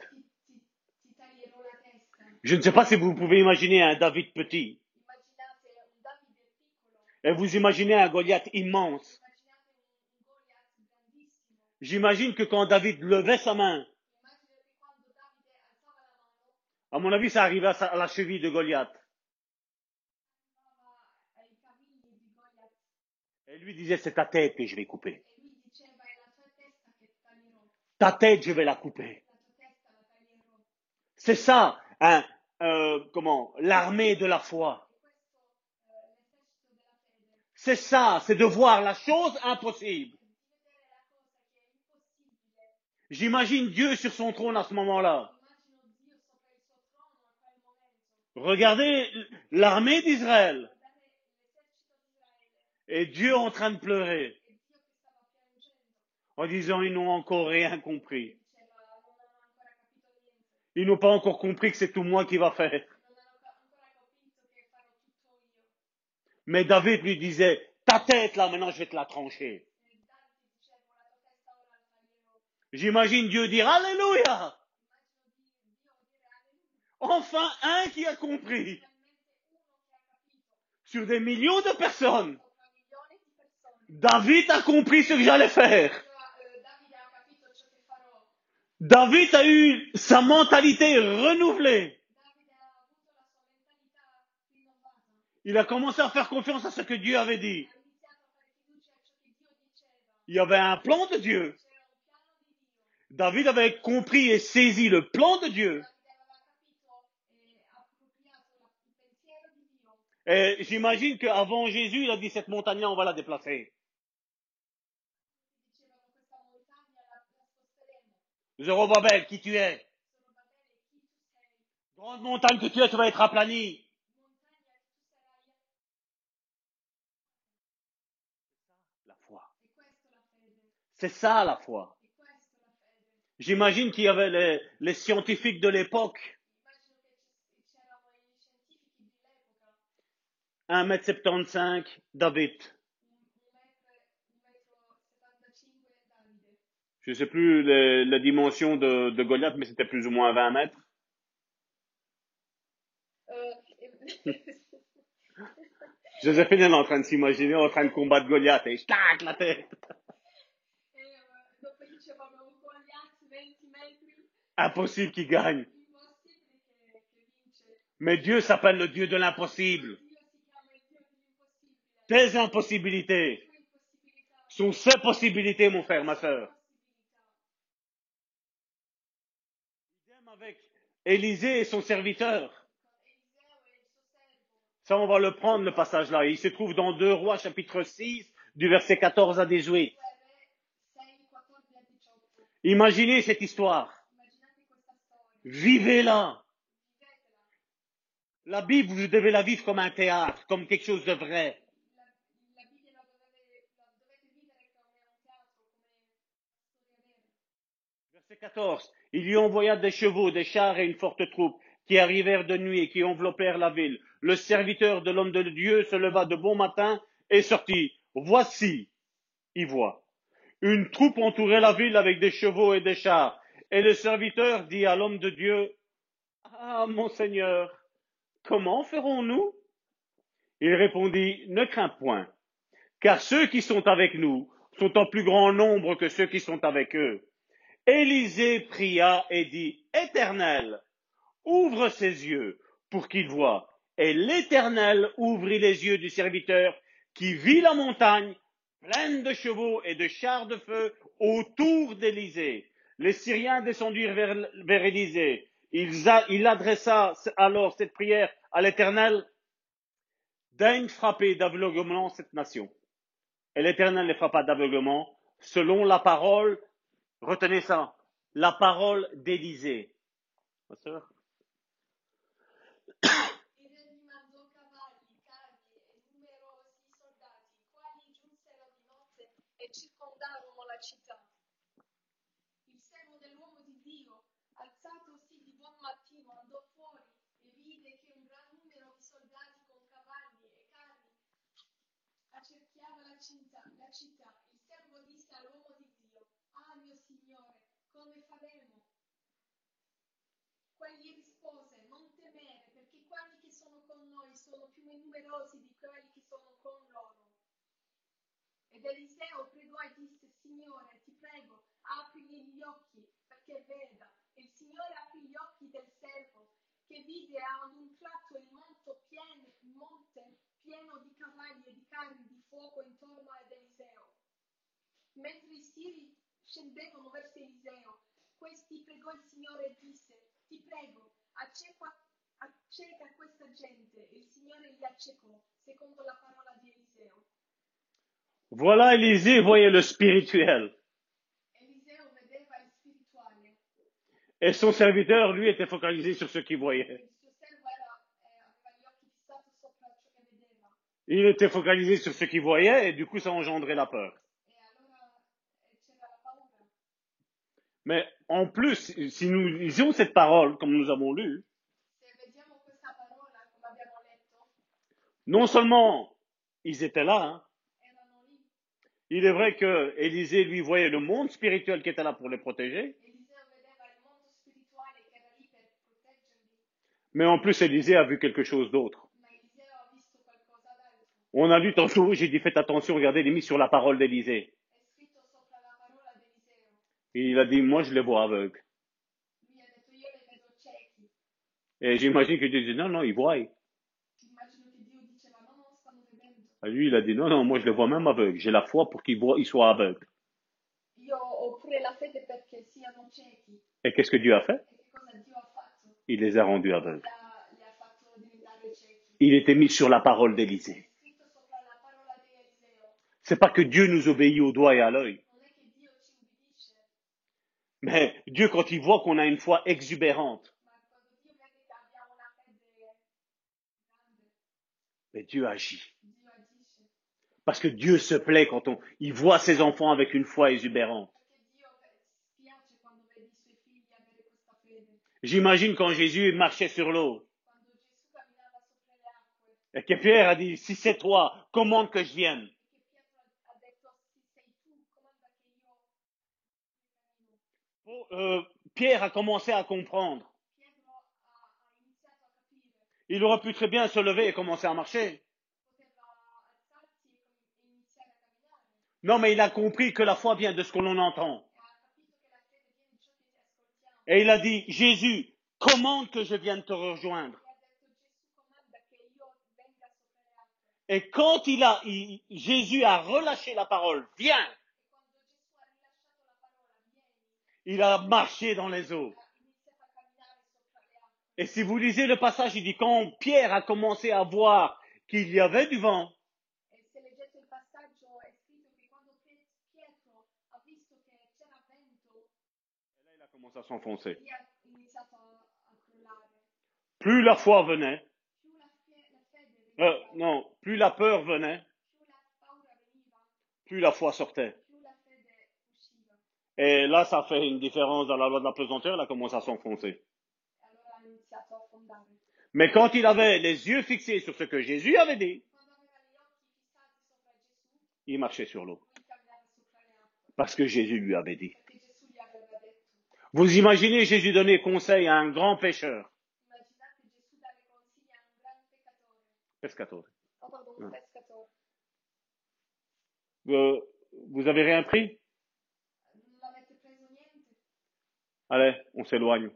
Je ne sais pas si vous pouvez imaginer un David petit et vous imaginez un Goliath immense. J'imagine que quand David levait sa main, à mon avis, ça arrivait à la cheville de Goliath. arrivava ai cavigli di Goliath Et lui disait, c'est ta tête que je vais couper. Ta tête, je vais la couper. C'est ça, hein, euh, comment, l'armée de la foi. C'est ça, c'est de voir la chose impossible. J'imagine Dieu sur son trône à ce moment-là. Regardez l'armée d'Israël et Dieu en train de pleurer en disant ils n'ont encore rien compris. Ils n'ont pas encore compris que c'est tout moi qui va faire. Mais David lui disait, ta tête là, maintenant je vais te la trancher. J'imagine Dieu dire, Alléluia! Enfin un qui a compris sur des millions de personnes. Sopra milioni di persone. David a compris ce que j'allais faire. David a eu sa mentalité renouvelée. Il a commencé à faire confiance à ce que Dieu avait dit. Il y avait un plan de Dieu. David avait compris et saisi le plan de Dieu. Et j'imagine qu'avant Jésus, il a dit cette montagne-là, on va la déplacer. Dicevano questa montagna la, la Zorobabel, qui tu es? Grande montagne que tu es, tu vas être aplani. La foi. C'est ça la foi. J'imagine qu'il y avait les, les scientifiques de l'époque, Immagino che ci- c'erano i scientifici dell'epoca. 1m75, David. Un, un metro, un metro 75 Davide. Je ne sais plus la dimension de, de Goliath, mais c'était plus ou moins 20 mètres. Eh, Joséphine est en train de s'imaginer en train de combattre Goliath et je tac la tête. E eh, dopo dicevamo Goliath 20 metri, Impossible qu'il gagne. vince. Mais Dieu s'appelle le Dieu de l'impossible. Tes impossibilités sont ses possibilités, mon frère, ma soeur. Idem avec Élisée et son serviteur. Ça, on va le prendre, le passage là. Il se trouve dans 2 Rois, chapitre 6, du verset 14 à 18. 2 Re 6, 14 a 18. Imaginez cette histoire. Vivez-la. La Bible, vous devez la vivre comme un théâtre, comme quelque chose de vrai. Verset 14. Il lui envoya des chevaux, des chars et une forte troupe qui arrivèrent de nuit et qui enveloppèrent la ville. Le serviteur de l'homme de Dieu se leva de bon matin et sortit. Voici, il voit. Une troupe entourait la ville avec des chevaux et des chars. Et le serviteur dit à l'homme de Dieu, Ah, mon Seigneur, comment ferons-nous? Il répondit, Ne crains point, car ceux qui sont avec nous sont en plus grand nombre que ceux qui sont avec eux. Élisée pria et dit, Éternel, ouvre ses yeux pour qu'il voie. Et l'Éternel ouvrit les yeux du serviteur qui vit la montagne pleine de chevaux et de chars de feu autour d'Élysée. Les Syriens descendirent vers, vers Élysée. Il, adressa alors cette prière à l'Éternel. Daigne frapper d'aveuglement cette nation. Et l'Éternel les frappa d'aveuglement selon la parole, retenez ça, la parole d'Élysée. Ma sœur Il re gli mandò cavalli, carri e numerosi soldati, i quali giunsero di notte e circondarono la città. Come faremo? Quegli rispose, non temere, perché quelli che sono con noi sono più numerosi di quelli che sono con loro. Ed Eliseo pregò e disse, Signore, ti prego, aprigli gli occhi perché veda. E il Signore aprì gli occhi del servo, che vide ad un tratto il monte pieno, il monte pieno di cavalli e di carri di fuoco intorno ad Eliseo. Mentre i siri scendevano verso Eliseo, questi pregò il Signore e disse, ti prego, acceca, acceca questa gente. E il Signore li accecò, secondo la parola di Eliseo. Voilà, Élisée voyait le spirituel. Eliseo vedeva il spirituale, Et son serviteur, lui, était focalisé sur ce qu'il voyait. il suo servo era, eh, aveva gli occhi fissati sopra ciò che vedeva. Il était focalisé sur ce qu'il voyait et du coup, ça engendrait la peur. E allora eh, c'era la paura. Mais en plus, si nous lisions cette parole, comme nous avons lu, non seulement ils étaient là, hein, il est vrai que Élisée, lui, voyait le monde spirituel qui était là pour les protéger, mais en plus, Élisée a vu quelque chose d'autre. On a lu tantôt, j'ai dit faites attention, regardez, il est mis sur la parole d'Élisée. È scritto sopra la parola d'Eliseo. Et il a dit, moi, je les vois aveugles. Et j'imagine que Dieu dit, non, non, ils voient. Lui, il a dit, non, non, moi, je les vois même aveugles. J'ai la foi pour qu'ils voient, ils soient aveugles. Et qu'est-ce que Dieu a fait? Il les a rendus aveugles. Il était mis sur la parole d'Élisée. C'est pas que Dieu nous obéit au doigt et à l'œil. Non è che Dio ci ubbidisce, Mais Dieu, quand il voit qu'on a une foi exubérante, mais Dieu agit. Parce que Dieu se plaît quand on, il voit ses enfants avec une foi exubérante. J'imagine quand Jésus marchait sur l'eau et que Pierre a dit, si c'est toi, commande que je vienne. Euh, Pierre a commencé à comprendre. Il aurait pu très bien se lever et commencer à marcher. Non, mais il a compris que la foi vient de ce que l'on entend. Et il a dit, Jésus, commande que je vienne te rejoindre. Et quand il a, Jésus a relâché la parole, viens, il a marché dans les eaux. Et si vous lisez le passage, il dit, quand Pierre a commencé à voir qu'il y avait du vent, il a commencé à s'enfoncer. Plus la foi venait, euh, non, plus la peur venait, plus la foi sortait. più la fede usciva. Et là, ça fait une différence dans la loi de la pesanteur, il a commencé à s'enfoncer. Mais quand il avait les yeux fixés sur ce que Jésus avait dit, il marchait sur l'eau. Parce que Jésus lui avait dit. Vous imaginez Jésus donner conseil à un grand Mm. pescatore. Euh, vous avez rien pris? Allez, on s'éloigne.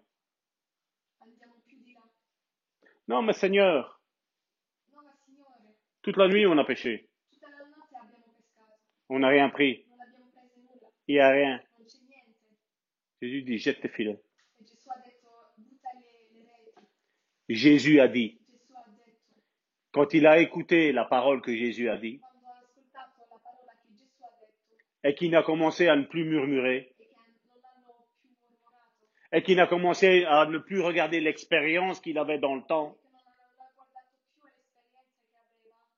Non, mais Seigneur, toute la nuit on a pescato, On n'a rien pris. Il n'y a rien. Jésus dit, jette tes filets. Jésus a dit, quand il a écouté la parole que Jésus a dit, et qu'il a commencé à ne plus murmurer, e che non l'hanno più mormorato, et qu'il a commencé à ne plus regarder l'expérience qu'il avait dans le temps,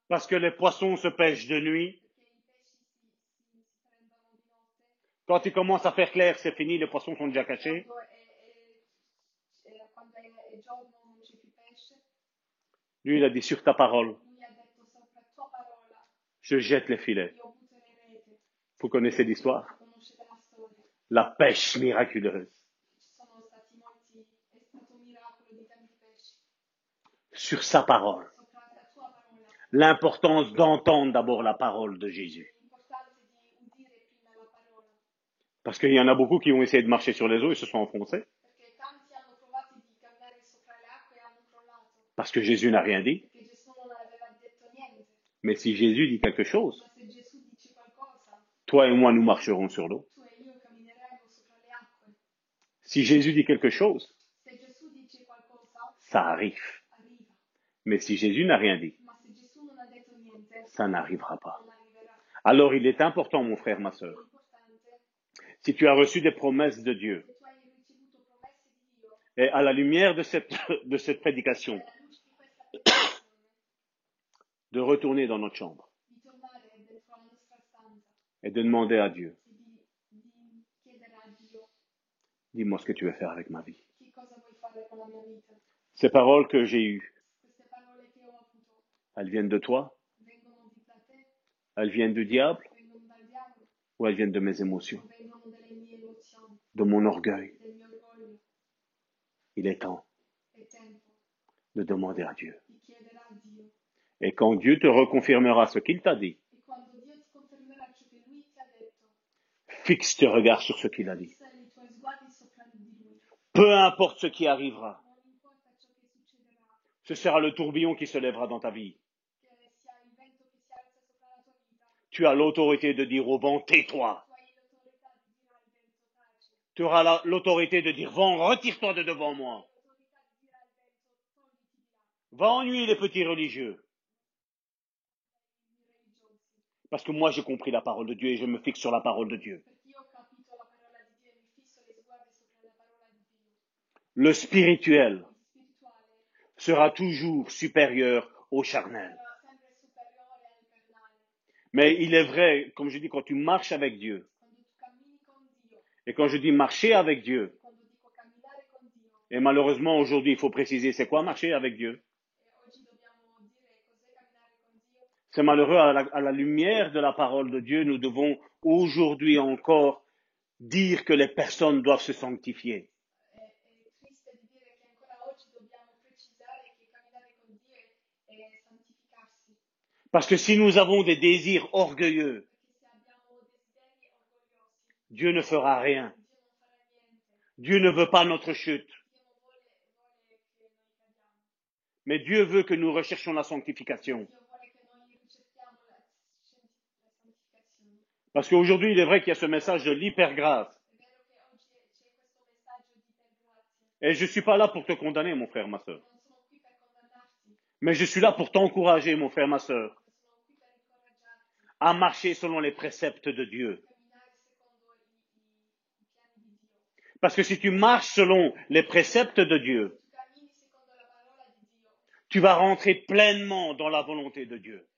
parce que les poissons se pêchent de nuit. Quand il commence à faire clair, c'est fini, les poissons sont déjà cachés. Lui, il a dit, sur ta parole, je jette les filets. Vous connaissez l'histoire? La pêche miraculeuse. Sur sa parole. L'importance d'entendre d'abord la parole de Jésus. Parce qu'il y en a beaucoup qui ont essayé de marcher sur les eaux et se sont enfoncés. Parce que Jésus n'a rien dit. Mais si Jésus dit quelque chose, toi et moi, nous marcherons sur l'eau. Si Jésus dit quelque chose, ça arrive. Mais si Jésus n'a rien dit, ça n'arrivera pas. Alors il est important, mon frère, ma importante, si tu as reçu des promesses de Dieu, et à la lumière de cette, de cette prédication, de retourner dans notre chambre et de demander à Dieu, dis-moi ce que tu veux faire avec ma vie. Ces paroles que j'ai eues, Queste parole che ho avuto elles viennent de toi, elles viennent du diable ou elles viennent de mes émotions, de mon orgueil. Il est temps de demander à Dieu. Et quand Dieu te reconfirmera ce qu'il t'a dit, fixe tes regards sur ce qu'il a dit. Peu importe ce qui arrivera, ce sera le tourbillon qui se lèvera dans ta vie. che sia il vento che si alza sopra la tua vita, Tu as l'autorité de dire au vent, tais-toi. tu auras la- l'autorité de dire, vent, retire-toi de devant moi. Va ennuyer les petits religieux. Parce que moi, j'ai compris la parole de Dieu et je me fixe sur la parole de Dieu. Le spirituel sera toujours supérieur au charnel. Mais il est vrai, comme je dis, quand tu marches avec Dieu, et quand je dis marcher avec Dieu, et malheureusement aujourd'hui, il faut préciser, c'est quoi marcher avec Dieu? C'est malheureux, à la lumière de la parole de Dieu, nous devons aujourd'hui encore dire que les personnes doivent se sanctifier. è, è triste di dire che ancora oggi dobbiamo precisare che camminare con Parce que si nous avons des désirs orgueilleux, Dieu ne fera rien. Dieu ne veut pas notre chute. Mais Dieu veut que nous recherchions la sanctification. Parce qu'aujourd'hui, il est vrai qu'il y a ce message de l'hypergrâce. Et je suis pas là pour te condamner, mon frère, ma condannarti, Mais je suis là pour t'encourager, mon frère, ma sœur, ma sono qui per incoraggiarti à marcher selon les préceptes de Dieu. Parce que si tu marches selon les préceptes de Dieu, Tu vas rentrer pleinement dans la volonté de Dieu.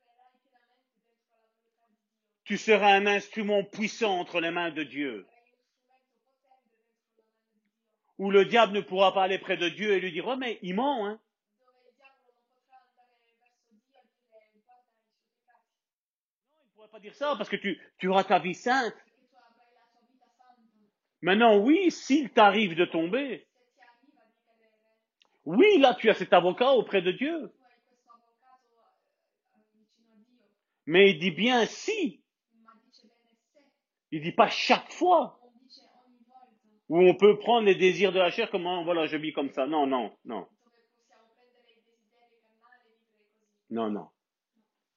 Tu seras un instrument puissant entre les mains de Dieu, où le diable ne pourra pas aller près de Dieu et lui dire, oh mais il ment, hein. dove il diavolo non potrà andare verso Dio e dire guarda i suoi peccati, Non, il ne pourrait pas dire ça parce que tu, auras ta vie sainte. Maintenant, oui, s'il t'arrive de tomber, oui, là, tu as cet avocat auprès de Dieu. Mais il dit bien si. Il dit pas chaque fois où on peut prendre les désirs de la chair comme, ah, voilà, je vis comme ça. Non, non, non, non, non.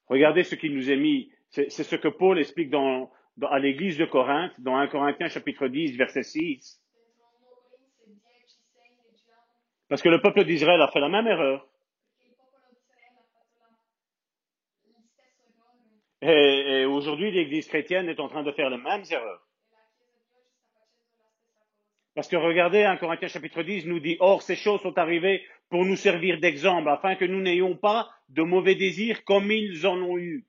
Regardez ce qu'il nous est mis. C'est ce que Paul explique à l'église de Corinthe, dans 1 Corinthiens chapitre 10, verset 6. Dentro 1 Corinzi 10, 6 leggiamo Parce que le peuple d'Israël a fait la même erreur. Et, aujourd'hui, l'église chrétienne est en train de faire les mêmes erreurs. Parce que regardez, 1 Corinthiens chapitre 10 nous dit, Or ces choses sont arrivées pour nous servir d'exemple, afin que nous n'ayons pas de mauvais désirs comme ils en ont eu.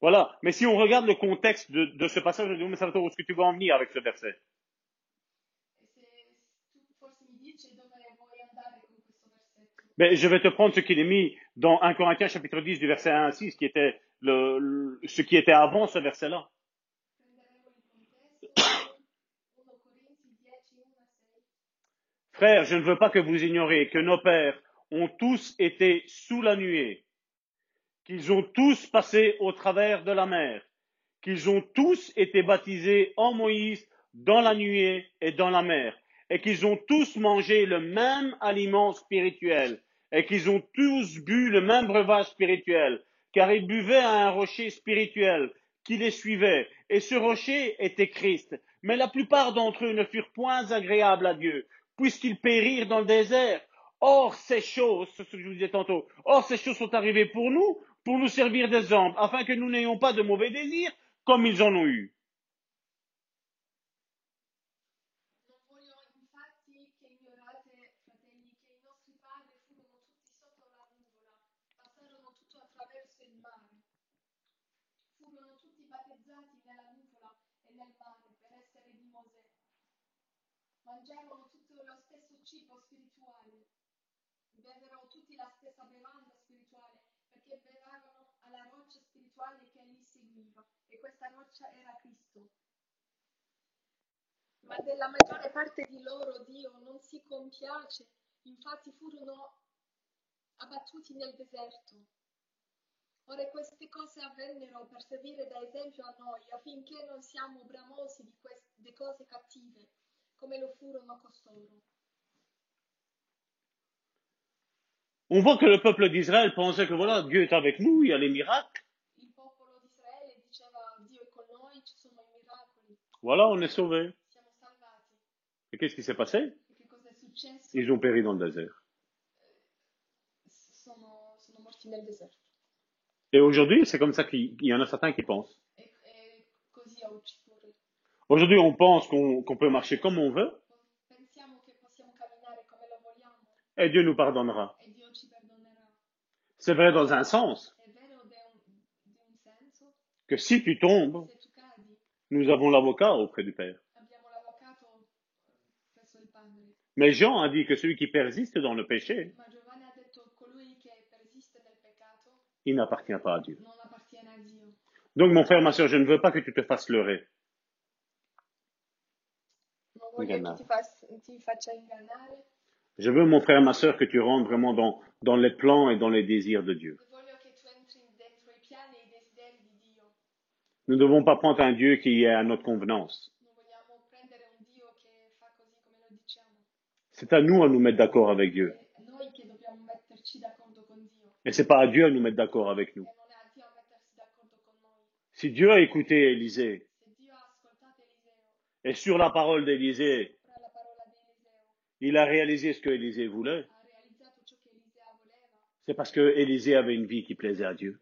Voilà. Mais si on regarde le contexte de, de ce passage, je dis, mais où est-ce que tu vas en venir avec ce verset? Mais je vais te prendre ce qu'il est mis dans 1 Corinthiens chapitre 10 du verset 1 à 6, qui était le, ce qui était avant ce verset-là. prenderemo il contesto 1 Corinzi 10, 1 a 6. Frères, je ne veux pas que vous ignoriez que nos pères ont tous été sous la nuée, qu'ils ont tous passé au travers de la mer, qu'ils ont tous été baptisés en Moïse dans la nuée et dans la mer, et qu'ils ont tous mangé le même aliment spirituel, et qu'ils ont tous bu le même breuvage spirituel, car ils buvaient à un rocher spirituel qui les suivait, et ce rocher était Christ. Mais la plupart d'entre eux ne furent point agréables à Dieu, puisqu'ils périrent dans le désert. Or, ces choses, ce que je vous disais tantôt, or, ces choses sont arrivées pour nous, pour nous servir d'exemple, afin que nous n'ayons pas de mauvais désirs, comme ils en ont eu. Tutto lo stesso cibo spirituale, tutti la stessa bevanda spirituale, perché bevavano alla roccia spirituale che li seguiva, e questa roccia era Cristo. Ma della maggiore parte di loro Dio non si compiace, infatti furono abbattuti nel deserto. Ora queste cose avvennero per servire da esempio a noi, affinché non siamo bramosi di queste cose cattive, come lo furono costoro. On voit que le peuple d'Israël pensait que voilà, Dieu est avec nous, il y a les miracles. Miracoli, Voilà, on est sauvés. Et qu'est-ce qui s'est passé? Ils ont péri dans le désert. Et aujourd'hui, c'est comme ça qu'il il y en a certains qui pensent. Aujourd'hui, on pense qu'on peut marcher comme on veut, et Dieu nous pardonnera. e Dio ci perdonerà. C'est vrai dans un sens, que si tu tombes, nous avons l'avocat auprès du Père. Mais Jean a dit que celui qui persiste dans le péché, il n'appartient pas à Dieu. Donc, mon frère, ma soeur, je ne veux pas que tu te fasses leurrer. Je veux, mon frère, ma soeur, que tu rentres vraiment dans, les plans et dans les désirs de Dieu. Nous ne devons pas prendre un Dieu qui est à notre convenance. C'est à nous à nous mettre d'accord avec Dieu. Et c'est pas à Dieu à nous mettre d'accord avec nous. Si Dieu a écouté Élisée, et sur la parole d'Élisée, ora la parola di Eliseo, il a réalisé ce que Élisée voulait, voleva. c'est parce que Élisée avait une vie qui plaisait à Dieu.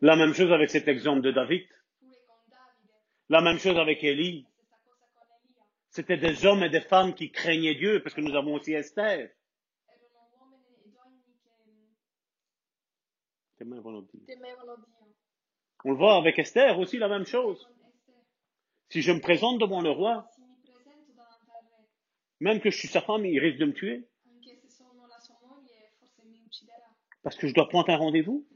La même chose avec cet exemple de David. Davide, La même chose avec Élie. Elia. C'était des hommes et des femmes qui craignaient Dieu, parce que nous avons aussi Esther. On le voit avec Esther aussi la même chose. Si je me présente devant le roi, même que je suis sa femme, il risque de me tuer, parce que je dois prendre un rendez-vous.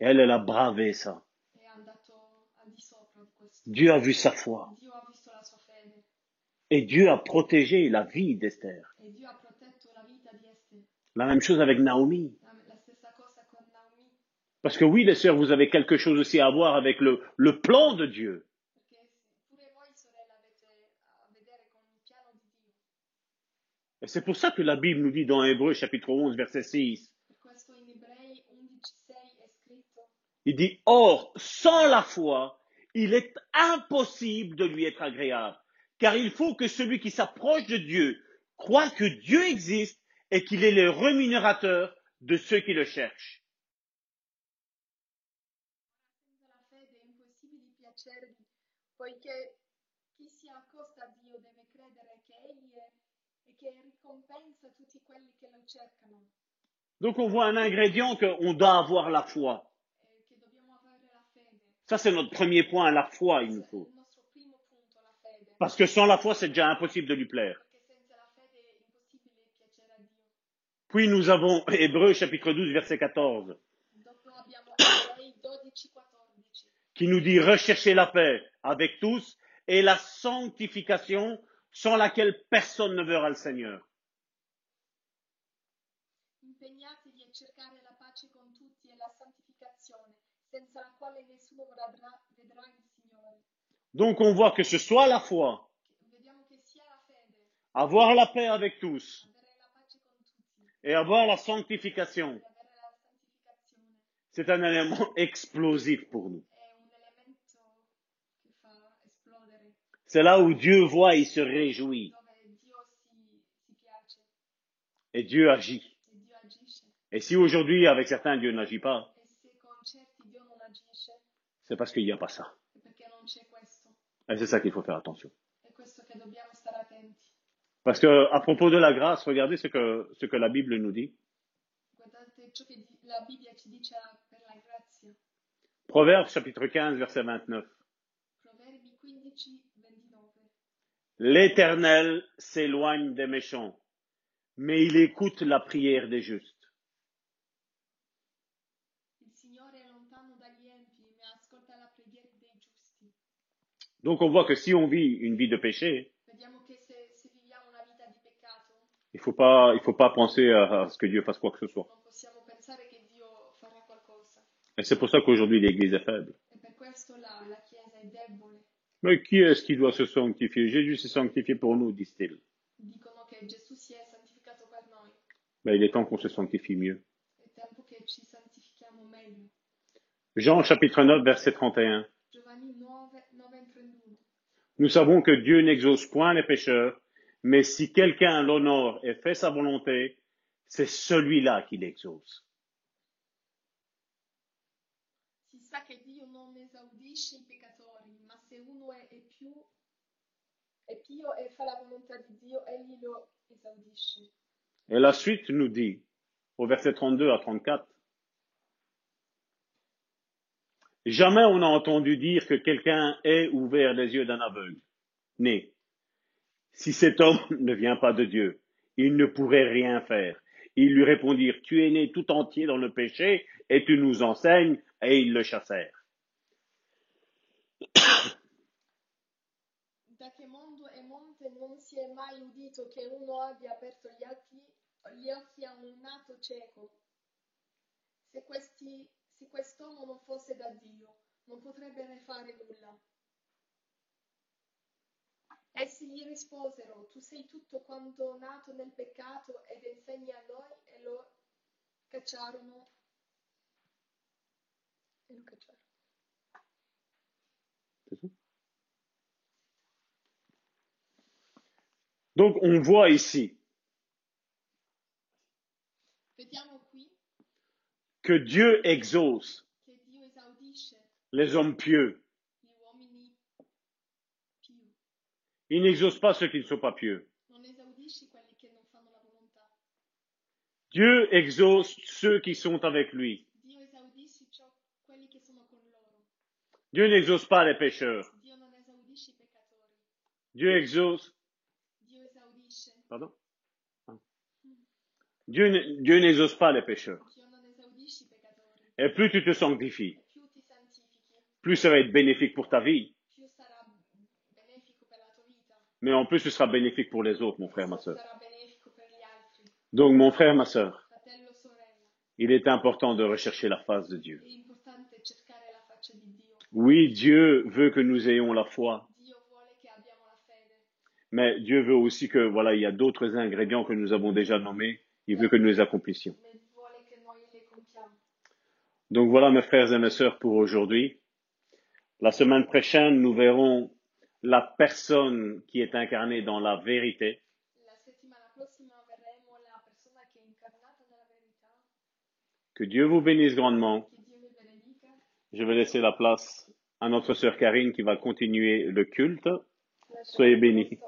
Et elle, elle a bravé ça. Dieu a vu sa foi. Et Dieu a protégé la vie d'Esther. la même chose avec Naomi. Parce que oui, les sœurs, vous avez quelque chose aussi à voir avec le, le plan de Dieu. perché pure voi sorelle avete a vedere con il piano di Dio. C'est pour ça que la Bible nous dit dans Hébreu chapitre 11 verset 6, Per questo in Ebrei 11:6 è scritto il dit, Or, sans la foi, il est impossible de lui être agréable, car il faut que celui qui s'approche de Dieu croit que Dieu existe et qu'il est le rémunérateur de ceux qui le cherchent. Ricompensa tutti quelli che lo cercano Donc on voit un ingrédient qu'on doit avoir la foi. e che dobbiamo avere la fede. Ça, c'est notre premier point, la foi, il nous faut. il nostro primo punto, la fede. Parce que sans la foi, c'est déjà impossible de lui plaire. Perché senza la fede è impossibile piacere a Dio. Puis nous avons Hébreu chapitre 12 verset 14 Dopo abbiamo Ebrei 12:14 qui nous dit rechercher la paix avec tous et la sanctification sans laquelle personne ne verra le Seigneur. Impegnatevi a cercare la pace con tutti e la santificazione, senza la quale nessuno vedrà, vedrà il Signore. Donc on voit que ce soit la foi, avoir la paix avec tous et avoir la sanctification, c'est un élément explosif pour nous. C'est là où Dieu voit, il se réjouit et Dieu agit. Et si aujourd'hui avec certains Dieu n'agit pas, E se con certi Dio non agisce, c'est parce qu'il n'y a pas ça. Et c'est ça qu'il faut faire attention. Parce que à propos de la grâce, regardez ce que, ce que la Bible nous dit. Proverbes chapitre 15 verset 29. Proverbi 15, 29. L'Éternel s'éloigne des méchants, mais il écoute la prière des justes. Il Signore è lontano dagli empi, ma ascolta la preghiera dei giusti. Donc on voit que si on vit une vie de péché, il faut pas, il faut pas penser à, à ce que Dieu fasse quoi que ce soit. Et c'est pour ça qu'aujourd'hui l'Église est faible. E. Mais qui est-ce qui doit se sanctifier? Jésus s'est sanctifié pour nous, disent-ils. Mais il est temps qu'on se sanctifie mieux. Jean chapitre 9 verset 31. Giovanni 9, 9 e 31. Nous savons que Dieu n'exauce point les pécheurs, mais si quelqu'un l'honore et fait sa volonté, c'est celui-là qui l'exauce. Si sa che Dio non esaudisce i peccatori, ma se uno è, è più è pio e fa la volontà di Dio, egli lo esaudisce. Et la suite nous dit, au verset 32 à 34, Jamais on n'a entendu dire que quelqu'un ait ouvert les yeux d'un aveugle. Né. Si cet homme ne vient pas de Dieu, il ne pourrait rien faire. Ils lui répondirent, Tu es né tout entier dans le péché, et tu nous enseignes, et ils le chassèrent. Se quest'uomo non fosse da Dio, non potrebbe ne fare nulla. Essi gli risposero, tu sei tutto quanto nato nel peccato ed insegni a noi e lo cacciarono. E lo cacciarono. Donc on voit ici que Dieu exauce les hommes pieux. Il n'exauce pas ceux qui ne sont pas pieux. Dieu exauce ceux qui sont avec lui. Dieu n'exauce pas les pécheurs. Dieu exauce. Pardon? Ah. Dieu n'exauce pas les pécheurs. Dio non esaudisce i peccatori. Et plus tu te sanctifies, plus ça va être bénéfique pour ta vie, mais en plus ce sera bénéfique pour les autres, mon frère, ma soeur. Donc, mon frère, ma soeur, il est important de rechercher la face de Dieu. Oui, Dieu veut que nous ayons la foi, mais Dieu veut aussi que, voilà, il y a d'autres ingrédients que nous avons déjà nommés. Il veut que nous les accomplissions. ma vuole che noi le compiamo. Donc voilà, mes frères et mes sœurs, pour aujourd'hui. La semaine prochaine, nous verrons la personne qui est incarnée dans la vérité. Que Dieu vous bénisse grandement. Je vais laisser la place à notre sœur Karine qui va continuer le culte. Soyez bénis.